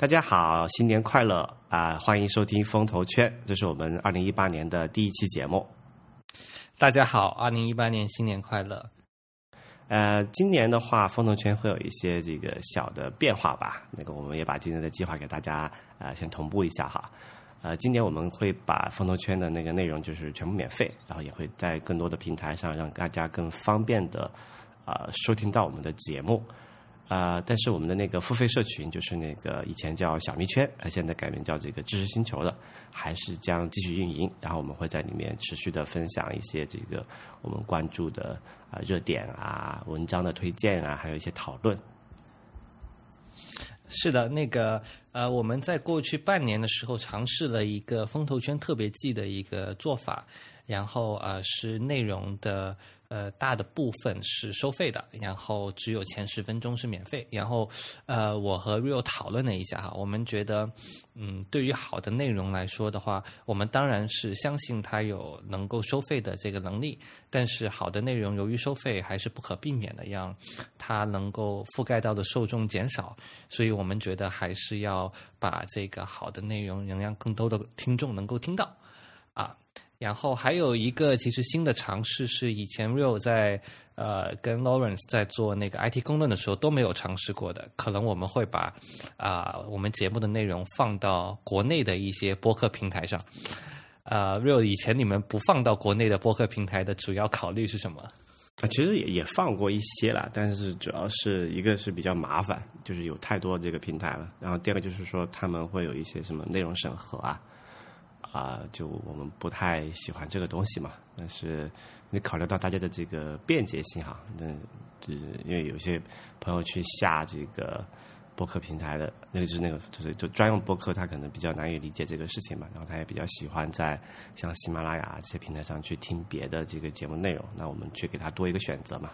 大家好，新年快乐啊！欢迎收听风投圈，这是我们二零一八年的第一期节目。大家好，二零一八年新年快乐。呃，今年的话，风投圈会有一些这个小的变化吧。那个，我们也把今年的计划给大家呃先同步一下哈。呃，今年我们会把风投圈的那个内容就是全部免费，然后也会在更多的平台上让大家更方便的啊收听到我们的节目。啊，但是我们的那个付费社群，就是那个以前叫小蜜圈，呃，现在改名叫这个知识星球的，还是将继续运营。然后我们会在里面持续的分享一些这个我们关注的啊热点啊、文章的推荐啊，还有一些讨论。是的，那个呃，我们在过去半年的时候尝试了一个风投圈特别季的一个做法，然后呃是内容的。呃，大的部分是收费的，然后只有前十分钟是免费。然后，呃，我和 Rio 讨论了一下哈，我们觉得，嗯，对于好的内容来说的话，我们当然是相信它有能够收费的这个能力。但是，好的内容由于收费还是不可避免的，让它能够覆盖到的受众减少。所以我们觉得还是要把这个好的内容，能让更多的听众能够听到，然后还有一个其实新的尝试是以前 Real 在呃跟 Lawrence 在做那个 IT 公论的时候都没有尝试过的，可能我们会把啊我们节目的内容放到国内的一些播客平台上。啊，Real 以前你们不放到国内的播客平台的主要考虑是什么？啊，其实也也放过一些了，但是主要是一个是比较麻烦，就是有太多这个平台了。然后第二个就是说他们会有一些什么内容审核啊。啊，就我们不太喜欢这个东西嘛，但是你考虑到大家的这个便捷性哈，那就是因为有些朋友去下这个播客平台的，那个就是那个就是就专用播客，他可能比较难以理解这个事情嘛，然后他也比较喜欢在像喜马拉雅这些平台上去听别的这个节目内容，那我们去给他多一个选择嘛。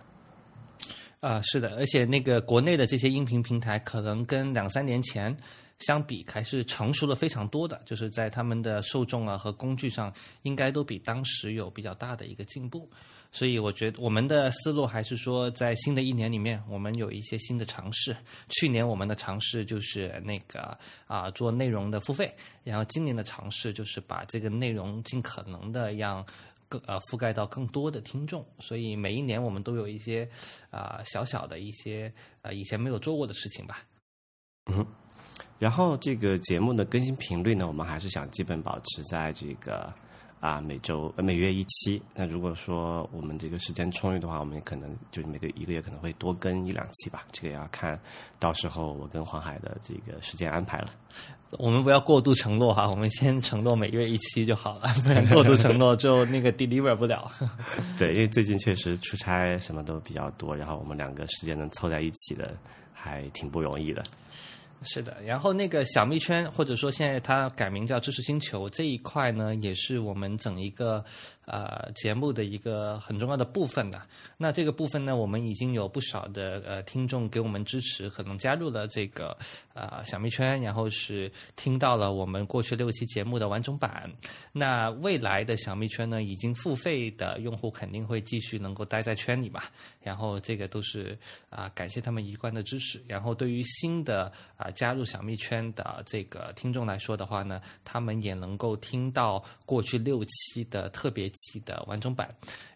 啊，是的，而且那个国内的这些音频平台，可能跟两三年前。相比还是成熟了非常多的，就是在他们的受众啊和工具上，应该都比当时有比较大的一个进步。所以我觉得我们的思路还是说，在新的一年里面，我们有一些新的尝试。去年我们的尝试就是那个啊做内容的付费，然后今年的尝试就是把这个内容尽可能的让更呃覆盖到更多的听众。所以每一年我们都有一些啊小小的一些呃以前没有做过的事情吧。嗯。然后这个节目的更新频率呢，我们还是想基本保持在这个啊每周每月一期。那如果说我们这个时间充裕的话，我们可能就是每个一个月可能会多更一两期吧。这个要看到时候我跟黄海的这个时间安排了。我们不要过度承诺哈，我们先承诺每月一期就好了，不然过度承诺就那个 deliver 不了。对，因为最近确实出差什么都比较多，然后我们两个时间能凑在一起的还挺不容易的。是的，然后那个小蜜圈，或者说现在它改名叫知识星球这一块呢，也是我们整一个。呃，节目的一个很重要的部分的。那这个部分呢，我们已经有不少的呃听众给我们支持，可能加入了这个呃小蜜圈，然后是听到了我们过去六期节目的完整版。那未来的小蜜圈呢，已经付费的用户肯定会继续能够待在圈里嘛。然后这个都是啊，感谢他们一贯的支持。然后对于新的啊加入小蜜圈的这个听众来说的话呢，他们也能够听到过去六期的特别。期的完整版，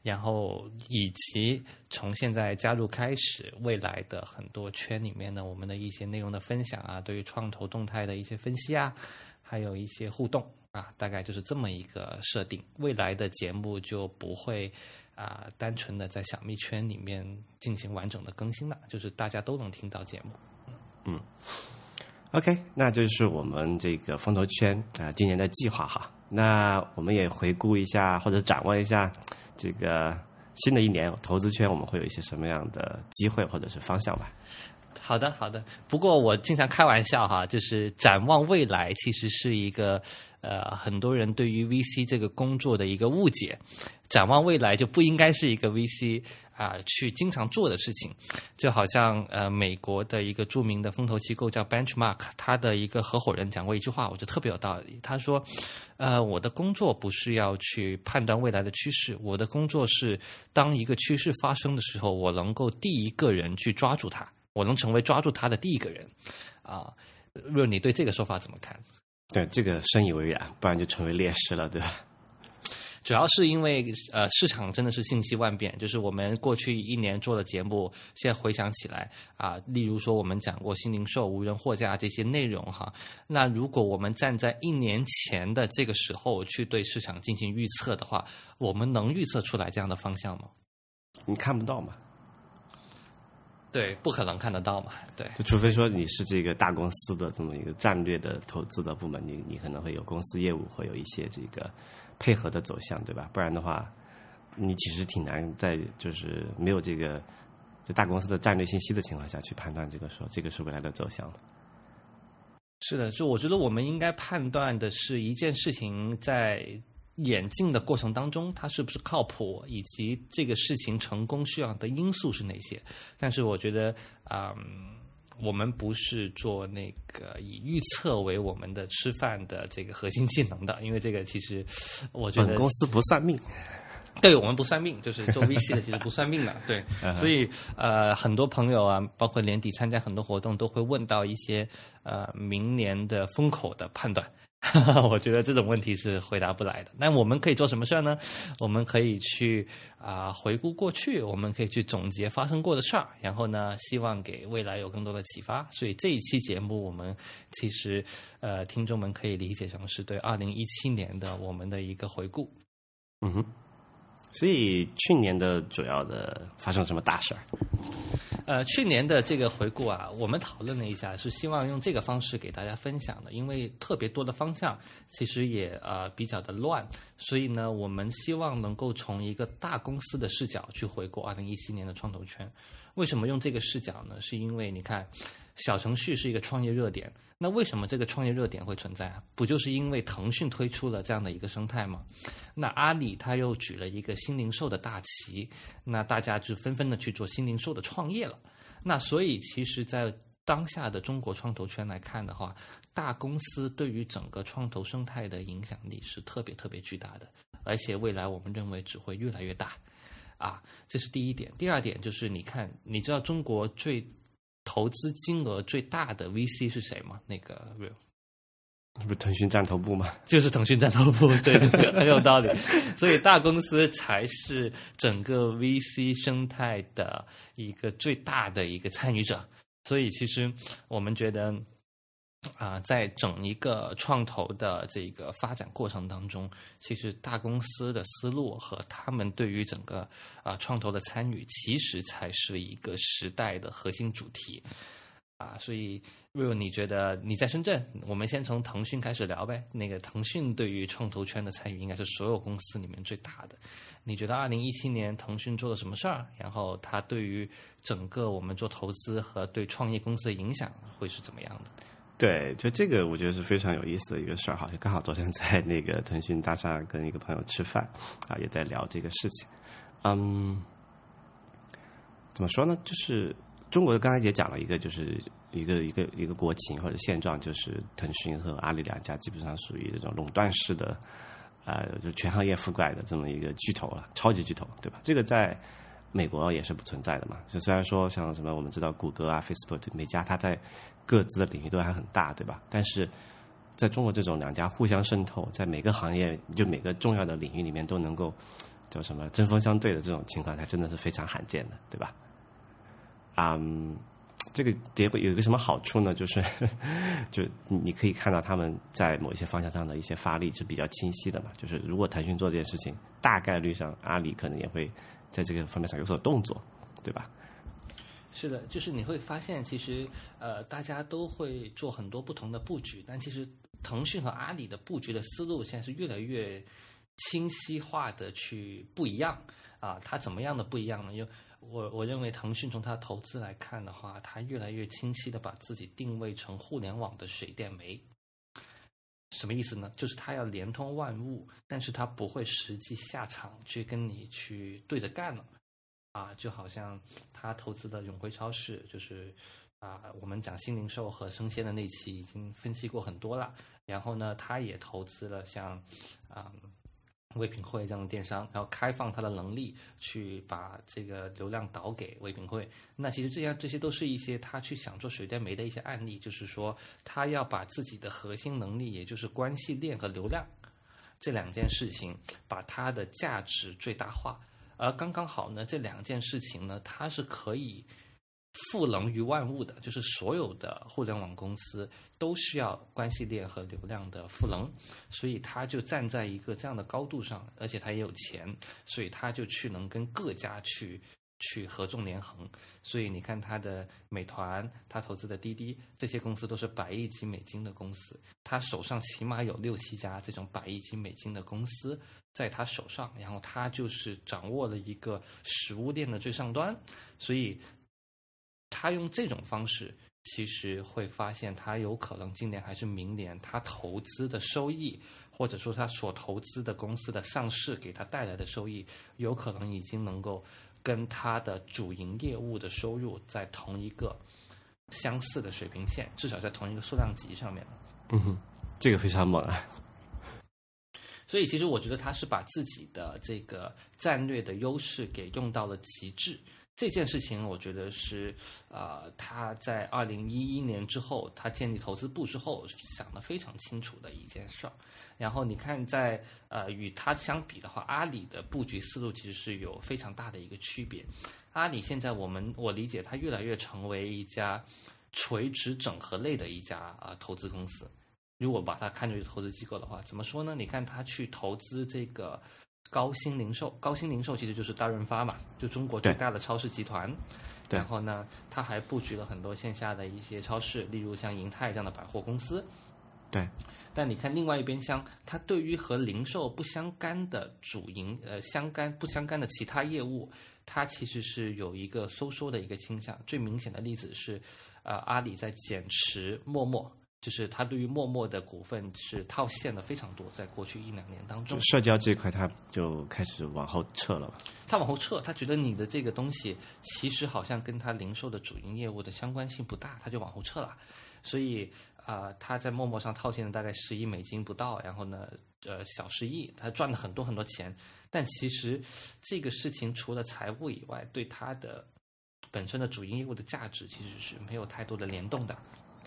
然后以及从现在加入开始，未来的很多圈里面呢，我们的一些内容的分享啊，对于创投动态的一些分析啊，还有一些互动啊，大概就是这么一个设定。未来的节目就不会啊，单纯的在小蜜圈里面进行完整的更新了，就是大家都能听到节目。嗯，OK，那就是我们这个风投圈啊，今年的计划哈。那我们也回顾一下，或者展望一下，这个新的一年投资圈我们会有一些什么样的机会或者是方向吧？好的，好的。不过我经常开玩笑哈，就是展望未来，其实是一个呃很多人对于 VC 这个工作的一个误解。展望未来就不应该是一个 VC。啊，去经常做的事情，就好像呃，美国的一个著名的风投机构叫 Benchmark，他的一个合伙人讲过一句话，我觉得特别有道理。他说：“呃，我的工作不是要去判断未来的趋势，我的工作是当一个趋势发生的时候，我能够第一个人去抓住它，我能成为抓住他的第一个人。”啊。若你对这个说法怎么看？对这个深以为然，不然就成为劣势了，对吧？主要是因为呃，市场真的是信息万变，就是我们过去一年做的节目，现在回想起来啊，例如说我们讲过新零售、无人货架这些内容哈，那如果我们站在一年前的这个时候去对市场进行预测的话，我们能预测出来这样的方向吗？你看不到嘛？对，不可能看得到嘛？对，就除非说你是这个大公司的这么一个战略的投资的部门，你你可能会有公司业务，会有一些这个配合的走向，对吧？不然的话，你其实挺难在就是没有这个就大公司的战略信息的情况下去判断这个说这个是未来的走向是的，就我觉得我们应该判断的是一件事情在。演进的过程当中，它是不是靠谱，以及这个事情成功需要的因素是哪些？但是我觉得，嗯，我们不是做那个以预测为我们的吃饭的这个核心技能的，因为这个其实我觉得公司不算命，对我们不算命，就是做 VC 的其实不算命的，对，所以呃，很多朋友啊，包括年底参加很多活动，都会问到一些呃明年的风口的判断。我觉得这种问题是回答不来的。那我们可以做什么事儿呢？我们可以去啊回顾过去，我们可以去总结发生过的事儿，然后呢，希望给未来有更多的启发。所以这一期节目，我们其实呃，听众们可以理解成是对二零一七年的我们的一个回顾。嗯哼。所以去年的主要的发生什么大事儿？呃，去年的这个回顾啊，我们讨论了一下，是希望用这个方式给大家分享的。因为特别多的方向，其实也呃比较的乱，所以呢，我们希望能够从一个大公司的视角去回顾二零一七年的创投圈。为什么用这个视角呢？是因为你看，小程序是一个创业热点。那为什么这个创业热点会存在啊？不就是因为腾讯推出了这样的一个生态吗？那阿里他又举了一个新零售的大旗，那大家就纷纷的去做新零售的创业了。那所以其实，在当下的中国创投圈来看的话，大公司对于整个创投生态的影响力是特别特别巨大的，而且未来我们认为只会越来越大。啊，这是第一点。第二点就是你看，你知道中国最。投资金额最大的 VC 是谁吗？那个 real，不是腾讯占头部吗？就是腾讯占头部，对，很有道理。所以大公司才是整个 VC 生态的一个最大的一个参与者。所以其实我们觉得。啊，在整一个创投的这个发展过程当中，其实大公司的思路和他们对于整个啊创投的参与，其实才是一个时代的核心主题。啊，所以瑞文，你觉得你在深圳？我们先从腾讯开始聊呗。那个腾讯对于创投圈的参与，应该是所有公司里面最大的。你觉得二零一七年腾讯做了什么事儿？然后它对于整个我们做投资和对创业公司的影响会是怎么样的？对，就这个我觉得是非常有意思的一个事儿哈。就刚好昨天在那个腾讯大厦跟一个朋友吃饭啊，也在聊这个事情。嗯，怎么说呢？就是中国的刚才也讲了一个，就是一个一个一个国情或者现状，就是腾讯和阿里两家基本上属于这种垄断式的，呃，就全行业覆盖的这么一个巨头了，超级巨头，对吧？这个在美国也是不存在的嘛。就虽然说像什么我们知道谷歌啊、Facebook 每家它在各自的领域都还很大，对吧？但是在中国这种两家互相渗透，在每个行业就每个重要的领域里面都能够叫什么针锋相对的这种情况，它真的是非常罕见的，对吧？嗯，这个结果有一个什么好处呢？就是就你可以看到他们在某一些方向上的一些发力是比较清晰的嘛。就是如果腾讯做这件事情，大概率上阿里可能也会在这个方面上有所动作，对吧？是的，就是你会发现，其实呃，大家都会做很多不同的布局，但其实腾讯和阿里的布局的思路现在是越来越清晰化的去不一样啊。它怎么样的不一样呢？因为我我认为腾讯从它投资来看的话，它越来越清晰的把自己定位成互联网的水电煤。什么意思呢？就是他要连通万物，但是他不会实际下场去跟你去对着干了。啊，就好像他投资的永辉超市，就是啊，我们讲新零售和生鲜的那期已经分析过很多了。然后呢，他也投资了像啊唯品会这样的电商，然后开放它的能力去把这个流量导给唯品会。那其实这样这些都是一些他去想做水电煤的一些案例，就是说他要把自己的核心能力，也就是关系链和流量这两件事情，把它的价值最大化。而刚刚好呢，这两件事情呢，它是可以。赋能于万物的，就是所有的互联网公司都需要关系链和流量的赋能，所以他就站在一个这样的高度上，而且他也有钱，所以他就去能跟各家去去合纵连横。所以你看他的美团，他投资的滴滴，这些公司都是百亿级美金的公司，他手上起码有六七家这种百亿级美金的公司在他手上，然后他就是掌握了一个食物链的最上端，所以。他用这种方式，其实会发现，他有可能今年还是明年，他投资的收益，或者说他所投资的公司的上市给他带来的收益，有可能已经能够跟他的主营业务的收入在同一个相似的水平线，至少在同一个数量级上面。嗯哼，这个非常猛啊！所以，其实我觉得他是把自己的这个战略的优势给用到了极致。这件事情，我觉得是，呃，他在二零一一年之后，他建立投资部之后想的非常清楚的一件事儿。然后你看，在呃与他相比的话，阿里的布局思路其实是有非常大的一个区别。阿里现在我们我理解，它越来越成为一家垂直整合类的一家啊投资公司。如果把它看作是投资机构的话，怎么说呢？你看他去投资这个。高新零售，高新零售其实就是大润发嘛，就中国最大的超市集团。然后呢，它还布局了很多线下的一些超市，例如像银泰这样的百货公司。对。但你看另外一边厢，它对于和零售不相干的主营呃相干不相干的其他业务，它其实是有一个收缩的一个倾向。最明显的例子是，呃，阿里在减持陌陌。就是他对于陌陌的股份是套现的非常多，在过去一两年当中，社交这一块他就开始往后撤了。他往后撤，他觉得你的这个东西其实好像跟他零售的主营业务的相关性不大，他就往后撤了。所以啊，他在陌陌上套现了大概十亿美金不到，然后呢，呃，小十亿，他赚了很多很多钱。但其实这个事情除了财务以外，对他的本身的主营业务的价值其实是没有太多的联动的。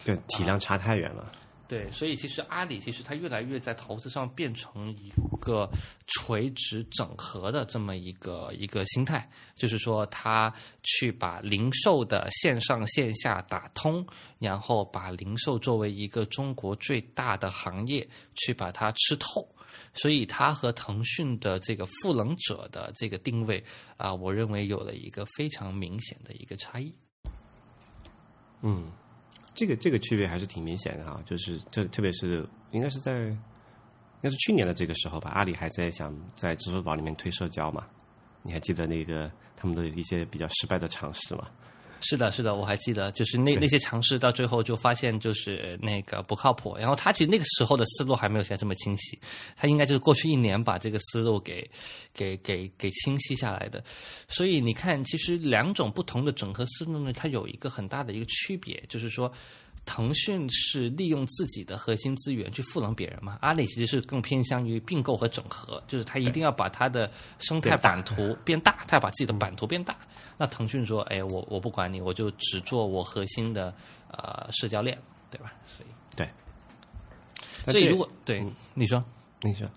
对，体量差太远了。对，所以其实阿里其实它越来越在投资上变成一个垂直整合的这么一个一个心态，就是说它去把零售的线上线下打通，然后把零售作为一个中国最大的行业去把它吃透。所以它和腾讯的这个赋能者的这个定位啊，我认为有了一个非常明显的一个差异。嗯。这个这个区别还是挺明显的哈，就是特特别是应该是在应该是去年的这个时候吧，阿里还在想在支付宝里面推社交嘛，你还记得那个他们的一些比较失败的尝试吗？是的，是的，我还记得，就是那那些尝试到最后就发现就是那个不靠谱。然后他其实那个时候的思路还没有现在这么清晰，他应该就是过去一年把这个思路给给给给清晰下来的。所以你看，其实两种不同的整合思路呢，它有一个很大的一个区别，就是说。腾讯是利用自己的核心资源去赋能别人嘛？阿里其实是更偏向于并购和整合，就是他一定要把它的生态版图 变大，他要把自己的版图变大。那腾讯说：“哎，我我不管你，我就只做我核心的呃社交链，对吧？”所以对，所以如果对你说你说，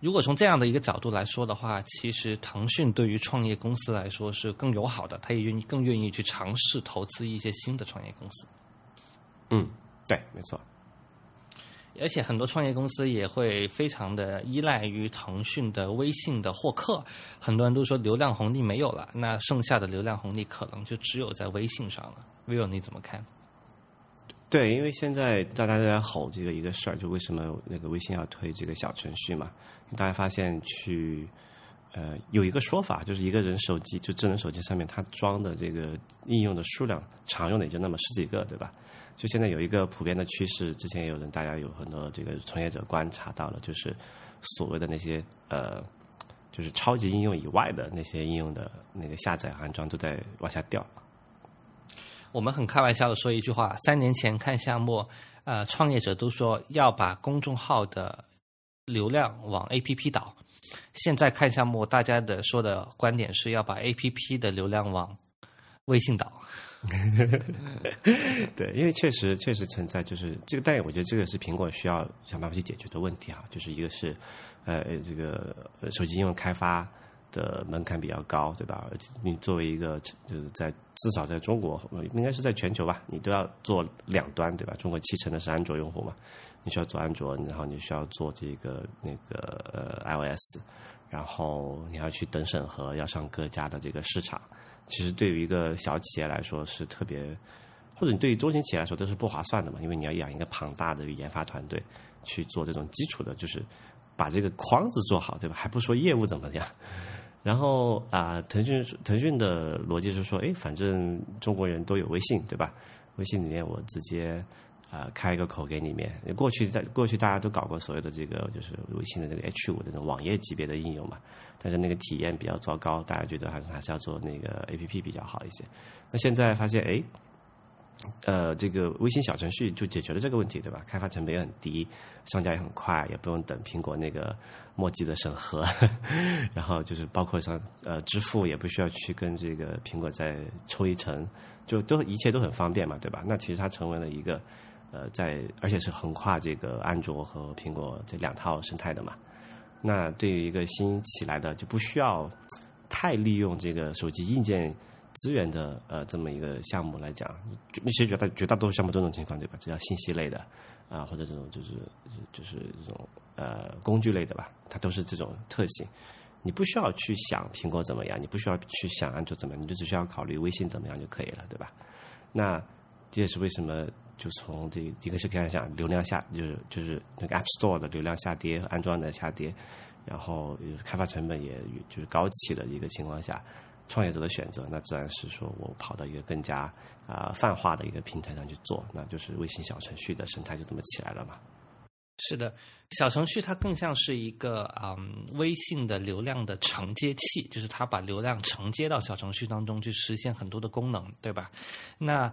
如果从这样的一个角度来说的话，其实腾讯对于创业公司来说是更友好的，他也愿意更愿意去尝试投资一些新的创业公司。嗯，对，没错。而且很多创业公司也会非常的依赖于腾讯的微信的获客。很多人都说流量红利没有了，那剩下的流量红利可能就只有在微信上了。Vivo 你怎么看？对，因为现在大家都在吼这个一个事儿，就为什么那个微信要推这个小程序嘛？大家发现去呃有一个说法，就是一个人手机就智能手机上面它装的这个应用的数量，常用的也就那么十几个，对吧？就现在有一个普遍的趋势，之前也有人大家有很多这个从业者观察到了，就是所谓的那些呃，就是超级应用以外的那些应用的那个下载安装都在往下掉。我们很开玩笑的说一句话：三年前看项目，呃，创业者都说要把公众号的流量往 APP 导。现在看项目，大家的说的观点是要把 APP 的流量往微信导。对，因为确实确实存在，就是这个，但我觉得这个是苹果需要想办法去解决的问题哈。就是一个是，呃，这个手机应用开发的门槛比较高，对吧？你作为一个就是在至少在中国，应该是在全球吧，你都要做两端，对吧？中国七成的是安卓用户嘛，你需要做安卓，然后你需要做这个那个呃 iOS，然后你要去等审核，要上各家的这个市场。其实对于一个小企业来说是特别，或者你对于中型企业来说都是不划算的嘛，因为你要养一个庞大的研发团队去做这种基础的，就是把这个框子做好，对吧？还不说业务怎么样。然后啊，腾讯腾讯的逻辑是说，哎，反正中国人都有微信，对吧？微信里面我直接啊开一个口给里面。过去在过去大家都搞过所谓的这个就是微信的这个 H 五的这种网页级别的应用嘛。但是那个体验比较糟糕，大家觉得还是还是要做那个 A P P 比较好一些。那现在发现，哎，呃，这个微信小程序就解决了这个问题，对吧？开发成本也很低，上架也很快，也不用等苹果那个墨迹的审核。然后就是包括像呃支付也不需要去跟这个苹果再抽一层，就都一切都很方便嘛，对吧？那其实它成为了一个呃在而且是横跨这个安卓和苹果这两套生态的嘛。那对于一个新起来的就不需要太利用这个手机硬件资源的呃这么一个项目来讲，其实绝大绝大多数项目这种情况对吧？只要信息类的啊或者这种就是就是这种呃工具类的吧，它都是这种特性。你不需要去想苹果怎么样，你不需要去想安卓怎么样，你就只需要考虑微信怎么样就可以了，对吧？那这也是为什么。就从这一个是看一下流量下，就是就是那个 App Store 的流量下跌，安装的下跌，然后开发成本也就是高企的一个情况下，创业者的选择，那自然是说我跑到一个更加啊泛化的一个平台上去做，那就是微信小程序的生态就这么起来了嘛。是的，小程序它更像是一个嗯微信的流量的承接器，就是它把流量承接到小程序当中去实现很多的功能，对吧？那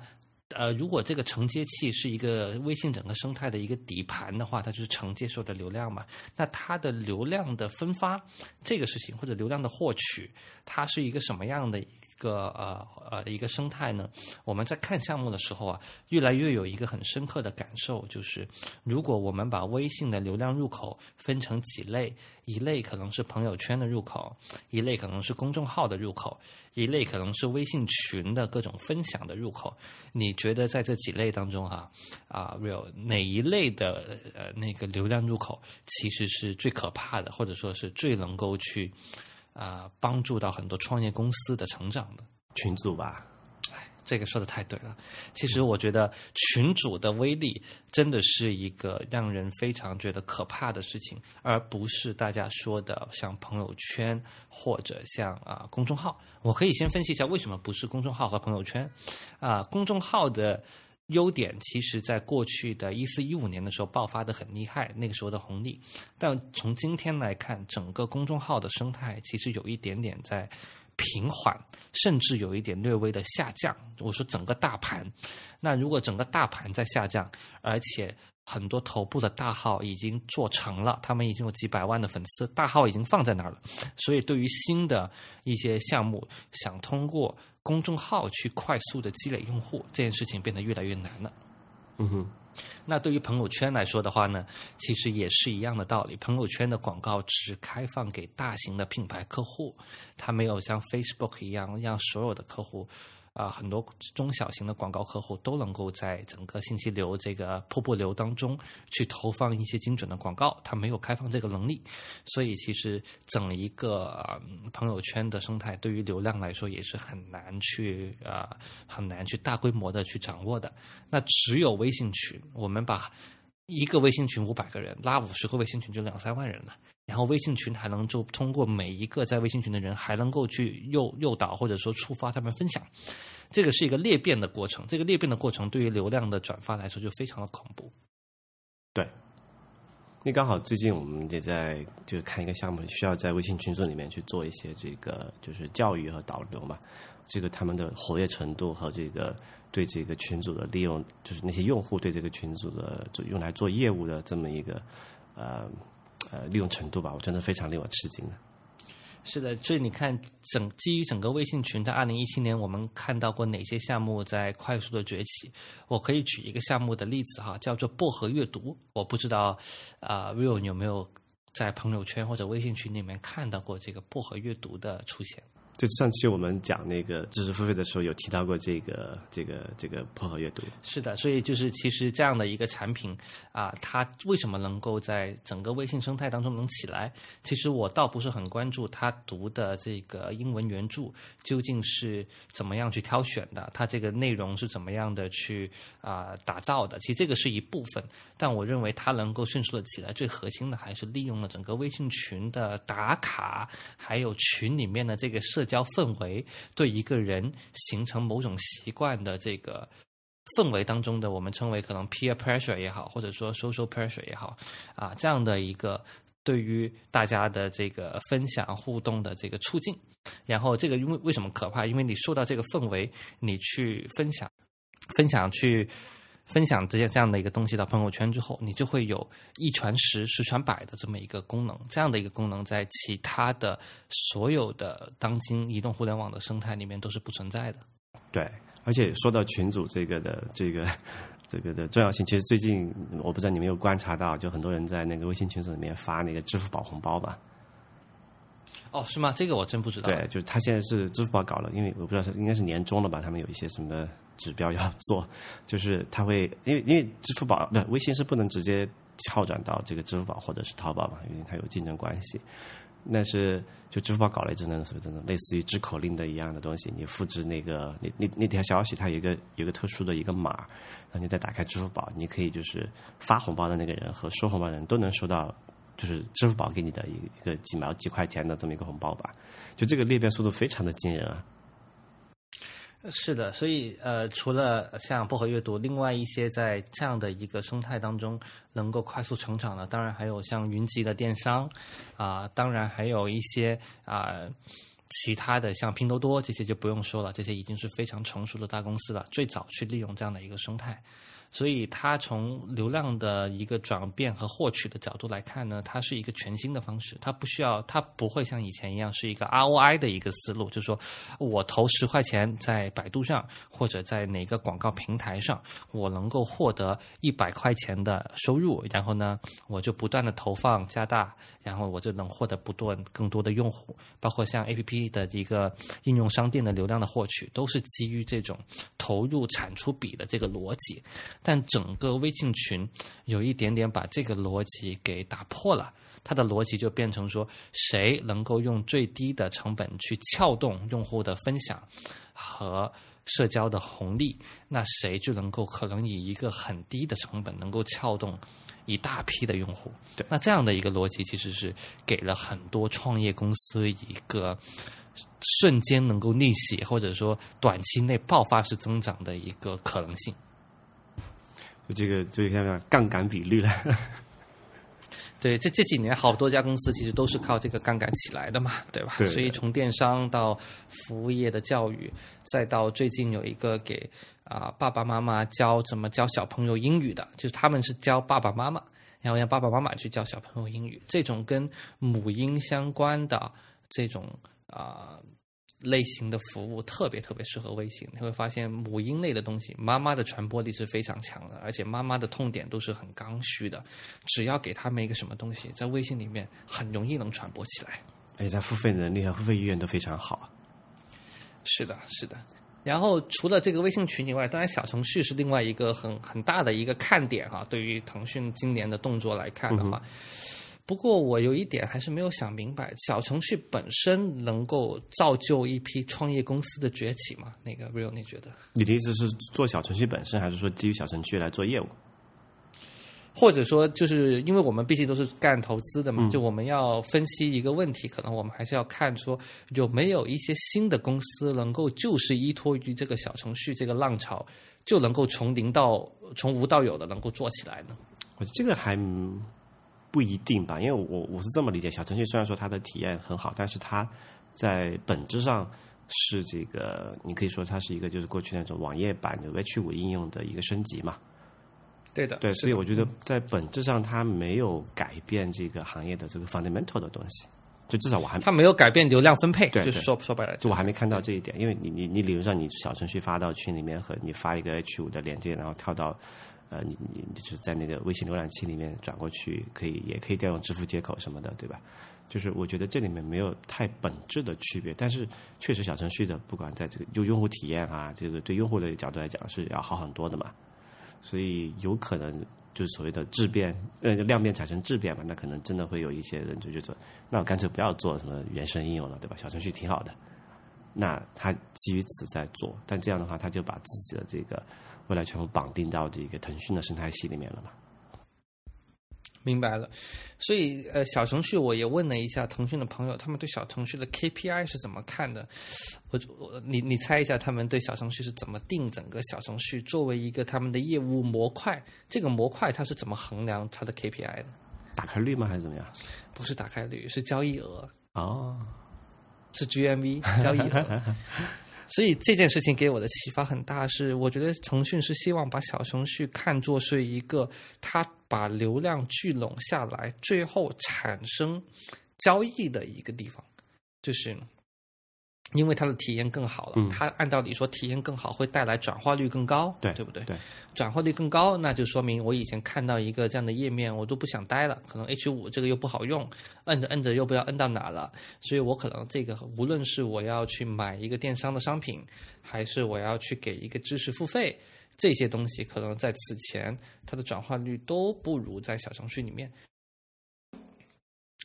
呃，如果这个承接器是一个微信整个生态的一个底盘的话，它就是承接所有的流量嘛。那它的流量的分发这个事情，或者流量的获取，它是一个什么样的？个呃呃一个生态呢，我们在看项目的时候啊，越来越有一个很深刻的感受，就是如果我们把微信的流量入口分成几类，一类可能是朋友圈的入口，一类可能是公众号的入口，一类可能是微信群的各种分享的入口。你觉得在这几类当中哈啊，real 哪一类的呃那个流量入口其实是最可怕的，或者说是最能够去。啊，帮助到很多创业公司的成长的群组吧，哎，这个说的太对了。其实我觉得群主的威力真的是一个让人非常觉得可怕的事情，而不是大家说的像朋友圈或者像啊公众号。我可以先分析一下为什么不是公众号和朋友圈啊，公众号的。优点其实，在过去的一四一五年的时候爆发的很厉害，那个时候的红利。但从今天来看，整个公众号的生态其实有一点点在平缓，甚至有一点略微的下降。我说整个大盘，那如果整个大盘在下降，而且很多头部的大号已经做成了，他们已经有几百万的粉丝，大号已经放在那儿了，所以对于新的一些项目，想通过。公众号去快速的积累用户这件事情变得越来越难了。嗯哼，那对于朋友圈来说的话呢，其实也是一样的道理。朋友圈的广告只开放给大型的品牌客户，它没有像 Facebook 一样让所有的客户。啊，很多中小型的广告客户都能够在整个信息流这个瀑布流当中去投放一些精准的广告，它没有开放这个能力，所以其实整一个朋友圈的生态对于流量来说也是很难去啊很难去大规模的去掌握的。那只有微信群，我们把一个微信群五百个人拉五十个微信群就两三万人了。然后微信群还能就通过每一个在微信群的人，还能够去诱诱导或者说触发他们分享，这个是一个裂变的过程。这个裂变的过程对于流量的转发来说就非常的恐怖。对，那刚好最近我们也在就是看一个项目，需要在微信群组里面去做一些这个就是教育和导流嘛。这个他们的活跃程度和这个对这个群组的利用，就是那些用户对这个群组的用来做业务的这么一个呃。呃利用程度吧，我真的非常令我吃惊的。是的，所以你看，整基于整个微信群，在二零一七年，我们看到过哪些项目在快速的崛起？我可以举一个项目的例子哈，叫做薄荷阅读。我不知道啊，Real 你有没有在朋友圈或者微信群里面看到过这个薄荷阅读的出现？就上期我们讲那个知识付费的时候，有提到过这个这个这个薄荷阅读。是的，所以就是其实这样的一个产品啊，它为什么能够在整个微信生态当中能起来？其实我倒不是很关注它读的这个英文原著究竟是怎么样去挑选的，它这个内容是怎么样的去啊打造的。其实这个是一部分，但我认为它能够迅速的起来，最核心的还是利用了整个微信群的打卡，还有群里面的这个设。交氛围对一个人形成某种习惯的这个氛围当中的，我们称为可能 peer pressure 也好，或者说 social pressure 也好，啊，这样的一个对于大家的这个分享互动的这个促进，然后这个因为为什么可怕？因为你受到这个氛围，你去分享，分享去。分享这些这样的一个东西到朋友圈之后，你就会有一传十、十传百的这么一个功能。这样的一个功能，在其他的所有的当今移动互联网的生态里面都是不存在的。对，而且说到群组这个的这个这个的重要性，其实最近我不知道你们有观察到，就很多人在那个微信群组里面发那个支付宝红包吧。哦，是吗？这个我真不知道。对，就是他现在是支付宝搞了，因为我不知道是应该是年终了吧，他们有一些什么。指标要做，就是他会，因为因为支付宝不微信是不能直接跳转到这个支付宝或者是淘宝嘛，因为它有竞争关系。那是就支付宝搞了一阵那什么这种类似于支口令的一样的东西，你复制那个那那那条消息，它有一个有个特殊的一个码，然后你再打开支付宝，你可以就是发红包的那个人和收红包的人都能收到，就是支付宝给你的一个几毛几块钱的这么一个红包吧。就这个裂变速度非常的惊人啊！是的，所以呃，除了像薄荷阅读，另外一些在这样的一个生态当中能够快速成长的，当然还有像云集的电商，啊，当然还有一些啊其他的像拼多多这些就不用说了，这些已经是非常成熟的大公司了，最早去利用这样的一个生态。所以，它从流量的一个转变和获取的角度来看呢，它是一个全新的方式。它不需要，它不会像以前一样是一个 ROI 的一个思路，就是说我投十块钱在百度上或者在哪个广告平台上，我能够获得一百块钱的收入，然后呢，我就不断的投放加大，然后我就能获得不断更多的用户。包括像 APP 的一个应用商店的流量的获取，都是基于这种投入产出比的这个逻辑。但整个微信群有一点点把这个逻辑给打破了，它的逻辑就变成说，谁能够用最低的成本去撬动用户的分享和社交的红利，那谁就能够可能以一个很低的成本能够撬动一大批的用户。对，那这样的一个逻辑其实是给了很多创业公司一个瞬间能够逆袭，或者说短期内爆发式增长的一个可能性。这个就像杠杆比率了，对，这这几年好多家公司其实都是靠这个杠杆起来的嘛，对吧？所以从电商到服务业的教育，再到最近有一个给啊爸爸妈妈教怎么教小朋友英语的，就是他们是教爸爸妈妈，然后让爸爸妈妈去教小朋友英语，这种跟母婴相关的这种啊。类型的服务特别特别适合微信，你会发现母婴类的东西，妈妈的传播力是非常强的，而且妈妈的痛点都是很刚需的，只要给他们一个什么东西，在微信里面很容易能传播起来，而且它付费能力和付费意愿都非常好。是的，是的。然后除了这个微信群以外，当然小程序是另外一个很很大的一个看点哈。对于腾讯今年的动作来看的话。不过我有一点还是没有想明白，小程序本身能够造就一批创业公司的崛起吗？那个 real 你觉得？你的意思是做小程序本身，还是说基于小程序来做业务？或者说，就是因为我们毕竟都是干投资的嘛，就我们要分析一个问题，可能我们还是要看说有没有一些新的公司能够就是依托于这个小程序这个浪潮，就能够从零到从无到有的能够做起来呢？我这个还。不一定吧，因为我我是这么理解，小程序虽然说它的体验很好，但是它在本质上是这个，你可以说它是一个就是过去那种网页版的 H 五应用的一个升级嘛。对的，对，所以我觉得在本质上它没有改变这个行业的这个 fundamental 的东西，就至少我还它没有改变流量分配，对就是说说白了，就我还没看到这一点，因为你你你理论上你小程序发到群里面和你发一个 H 五的链接，然后跳到呃你你就是在那个微信浏览器里面转过去，可以也可以调用支付接口什么的，对吧？就是我觉得这里面没有太本质的区别，但是确实小程序的不管在这个就用户体验啊，这个对用户的角度来讲是要好很多的嘛，所以有可能就是所谓的质变呃量变产生质变嘛，那可能真的会有一些人就觉得，那我干脆不要做什么原生应用了，对吧？小程序挺好的，那他基于此在做，但这样的话，他就把自己的这个未来全部绑定到这个腾讯的生态系里面了嘛。明白了，所以呃，小程序我也问了一下腾讯的朋友，他们对小程序的 KPI 是怎么看的？我我你你猜一下，他们对小程序是怎么定整个小程序作为一个他们的业务模块？这个模块它是怎么衡量它的 KPI 的？打开率吗？还是怎么样？不是打开率，是交易额，哦，是 GMV 交易额。所以这件事情给我的启发很大，是我觉得腾讯是希望把小程序看作是一个它把流量聚拢下来，最后产生交易的一个地方，就是因为它的体验更好了，嗯它按道理说体验更好会带来转化率更高，对对不对？对，转化率更高，那就说明我以前看到一个这样的页面，我都不想待了。可能 H 五这个又不好用，摁着摁着又不知道摁到哪了，所以我可能这个无论是我要去买一个电商的商品，还是我要去给一个知识付费，这些东西可能在此前它的转化率都不如在小程序里面。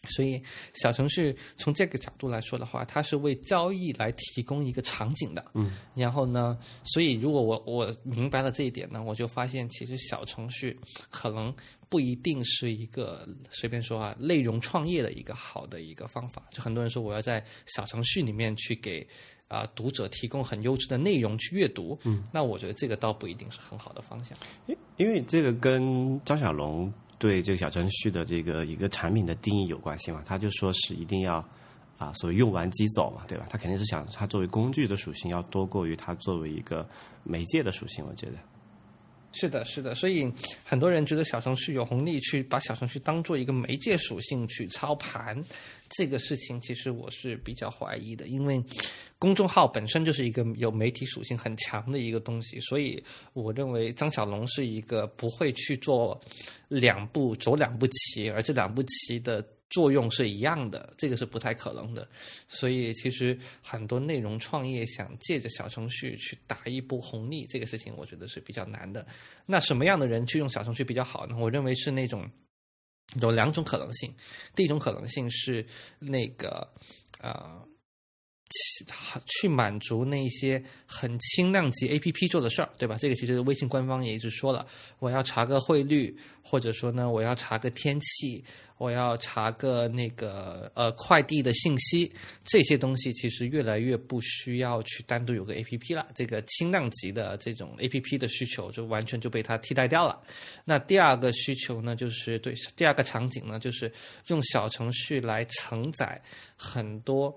所以，小程序从这个角度来说的话，它是为交易来提供一个场景的。嗯，然后呢，所以如果我我明白了这一点呢，我就发现其实小程序可能不一定是一个随便说啊内容创业的一个好的一个方法。就很多人说我要在小程序里面去给啊、读者提供很优质的内容去阅读，嗯，那我觉得这个倒不一定是很好的方向。因因为这个跟张小龙对这个小程序的这个一个产品的定义有关系嘛，他就说是一定要啊，所谓用完即走嘛，对吧？他肯定是想它作为工具的属性要多过于它作为一个媒介的属性，我觉得。是的，是的，所以很多人觉得小程序有红利，去把小程序当做一个媒介属性去操盘，这个事情其实我是比较怀疑的，因为公众号本身就是一个有媒体属性很强的一个东西，所以我认为张小龙是一个不会去做两步走两步棋，而这两步棋的作用是一样的，这个是不太可能的。所以其实很多内容创业想借着小程序去打一波红利，这个事情我觉得是比较难的。那什么样的人去用小程序比较好呢？我认为是那种有两种可能性。第一种可能性是那个呃。去满足那些很轻量级 A P P 做的事儿，对吧？这个其实微信官方也一直说了，我要查个汇率，或者说呢，我要查个天气，我要查个那个呃快递的信息，这些东西其实越来越不需要去单独有个 A P P 了。这个轻量级的这种 A P P 的需求就完全就被它替代掉了。那第二个需求呢，就是对第二个场景呢，就是用小程序来承载很多。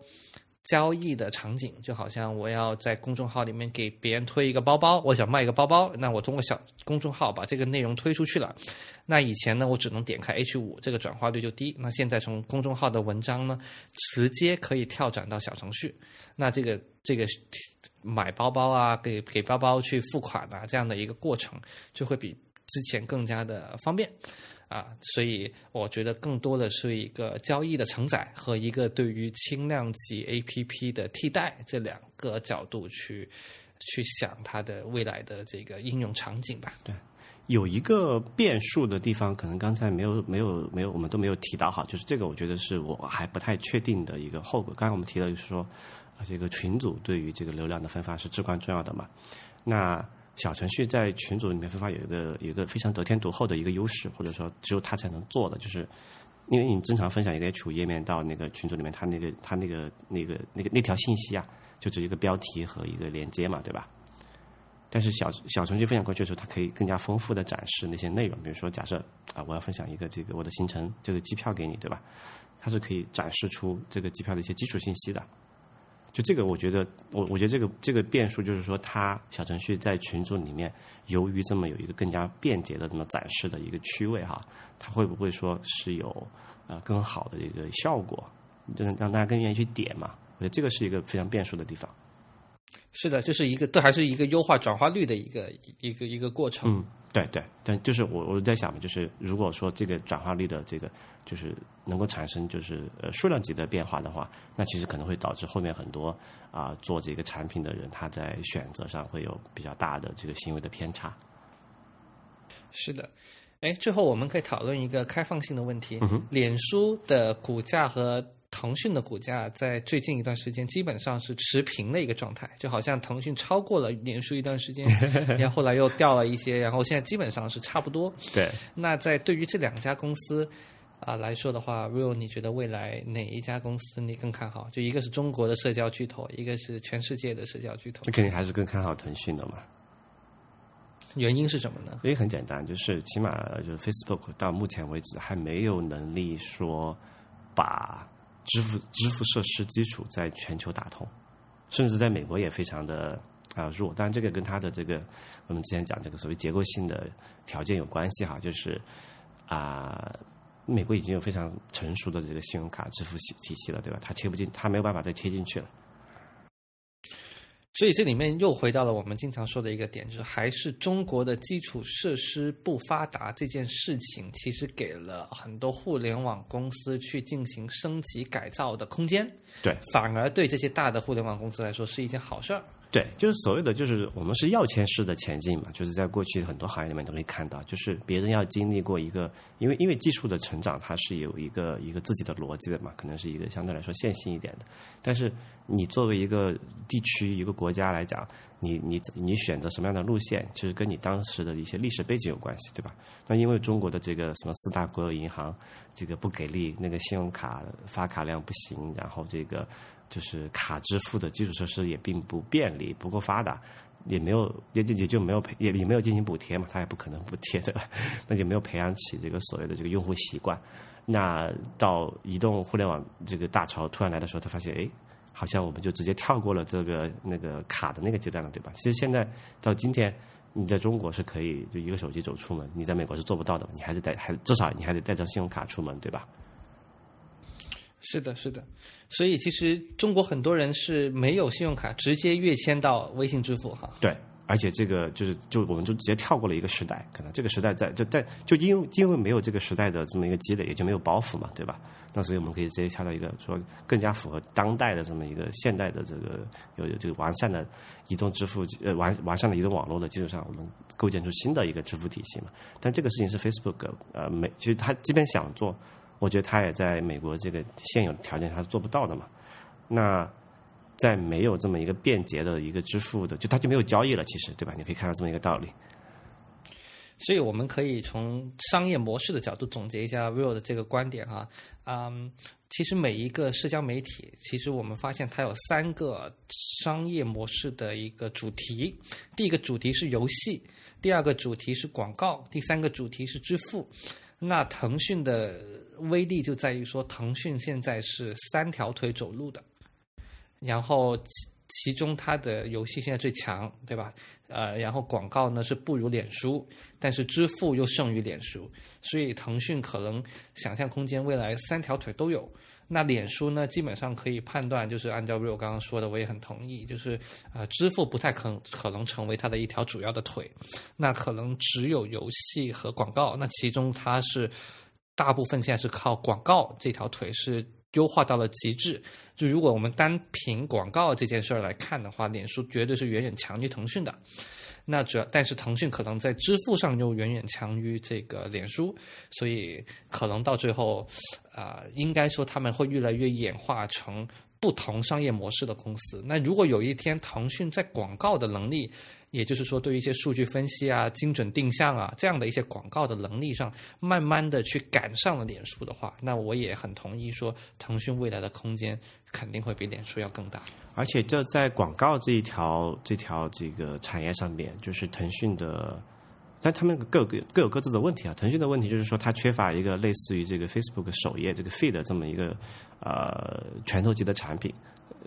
交易的场景，就好像我要在公众号里面给别人推一个包包，我想卖一个包包，那我通过小公众号把这个内容推出去了。那以前呢，我只能点开 H 五，这个转化率就低。那现在从公众号的文章呢，直接可以跳转到小程序，那这个这个买包包啊，给给包包去付款啊，这样的一个过程，就会比之前更加的方便。啊，所以我觉得更多的是一个交易的承载和一个对于轻量级 APP 的替代这两个角度去去想它的未来的这个应用场景吧。对，有一个变数的地方，可能刚才没有没有没有，我们都没有提到哈，就是这个，我觉得是我还不太确定的一个后果。刚才我们提到就是说，啊，这个群组对于这个流量的分发是至关重要的嘛。那小程序在群组里面分发有一个有一个非常得天独厚的一个优势，或者说只有它才能做的，就是因为你正常分享一个 H 五页面到那个群组里面，它那个它那个那个那个那条信息啊，就只是一个标题和一个连接嘛，对吧？但是小小程序分享过去的时候，它可以更加丰富的展示那些内容，比如说假设啊，我要分享一个这个我的行程这个机票给你，对吧？它是可以展示出这个机票的一些基础信息的。就这个，我觉得我我觉得这个这个变数就是说，它小程序在群组里面，由于这么有一个更加便捷的这么展示的一个区位哈，它会不会说是有呃更好的一个效果，就是让大家更愿意去点嘛？我觉得这个是一个非常变数的地方。是的，就是一个都还是一个优化转化率的一个一个一个过程。嗯，对对，但就是我我在想嘛，就是如果说这个转化率的这个就是能够产生就是呃数量级的变化的话，那其实可能会导致后面很多啊做这个产品的人他在选择上会有比较大的这个行为的偏差。是的，哎，最后我们可以讨论一个开放性的问题：嗯脸书的股价和。腾讯的股价在最近一段时间基本上是持平的一个状态，就好像腾讯超过了脸书一段时间，然后后来又掉了一些，然后现在基本上是差不多。对。那在对于这两家公司啊来说的话，Real，你觉得未来哪一家公司你更看好？就一个是中国的社交巨头，一个是全世界的社交巨头。那肯定还是更看好腾讯的嘛。原因是什么呢？因为很简单，就是起码就是 Facebook 到目前为止还没有能力说把。支付支付设施基础在全球打通，甚至在美国也非常的啊弱。当然，这个跟它的这个我们之前讲这个所谓结构性的条件有关系哈，就是啊，美国已经有非常成熟的这个信用卡支付系体系了，对吧？它切不进，它没有办法再切进去了。所以这里面又回到了我们经常说的一个点，就是还是中国的基础设施不发达这件事情，其实给了很多互联网公司去进行升级改造的空间。对，反而对这些大的互联网公司来说是一件好事儿。对，就是所谓的，就是我们是要钱式的前进嘛，就是在过去很多行业里面都可以看到，就是别人要经历过一个，因为因为技术的成长，它是有一个一个自己的逻辑的嘛，可能是一个相对来说线性一点的。但是你作为一个地区一个国家来讲，你你你选择什么样的路线，其实跟你当时的一些历史背景有关系，对吧？那因为中国的这个什么四大国有银行这个不给力，那个信用卡发卡量不行，然后这个。就是卡支付的基础设施也并不便利，不够发达，也没有也也就没有培也也没有进行补贴嘛，它也不可能补贴的，那就没有培养起这个所谓的这个用户习惯。那到移动互联网这个大潮突然来的时候，他发现哎，好像我们就直接跳过了这个那个卡的那个阶段了，对吧？其实现在到今天，你在中国是可以就一个手机走出门，你在美国是做不到的，你还是带还至少你还得带张信用卡出门，对吧？是的，是的，所以其实中国很多人是没有信用卡，直接跃迁到微信支付哈。对，而且这个就是就我们就直接跳过了一个时代，可能这个时代在就在就因为因为没有这个时代的这么一个积累，也就没有包袱嘛，对吧？那所以我们可以直接跳到一个说更加符合当代的这么一个现代的这个有有这个完善的移动支付呃完完善的移动网络的基础上，我们构建出新的一个支付体系嘛。但这个事情是 Facebook 呃没，其实他即便想做。我觉得他也在美国这个现有的条件他是做不到的嘛。那在没有这么一个便捷的一个支付的，就他就没有交易了，其实对吧？你可以看到这么一个道理。所以我们可以从商业模式的角度总结一下 Will 的这个观点哈。嗯，其实每一个社交媒体，其实我们发现它有三个商业模式的一个主题。第一个主题是游戏，第二个主题是广告，第三个主题是支付。那腾讯的威力就在于说，腾讯现在是三条腿走路的，然后其其中它的游戏现在最强，对吧？呃，然后广告呢是不如脸书，但是支付又胜于脸书，所以腾讯可能想象空间未来三条腿都有。那脸书呢，基本上可以判断，就是按照 Will 刚刚说的，我也很同意，就是呃，支付不太可可能成为它的一条主要的腿，那可能只有游戏和广告，那其中它是大部分现在是靠广告这条腿是优化到了极致。就如果我们单凭广告这件事儿来看的话，脸书绝对是远远强于腾讯的。那主要，但是腾讯可能在支付上又远远强于这个脸书，所以可能到最后，啊，应该说他们会越来越演化成不同商业模式的公司。那如果有一天腾讯在广告的能力，也就是说，对于一些数据分析啊、精准定向啊这样的一些广告的能力上，慢慢的去赶上了脸书的话，那我也很同意说，腾讯未来的空间肯定会比脸书要更大。而且，这在广告这一条这条这个产业上面，就是腾讯的，但他们各各各有各自的问题啊。腾讯的问题就是说，它缺乏一个类似于这个 Facebook 首页这个 feed 这么一个呃拳头级的产品。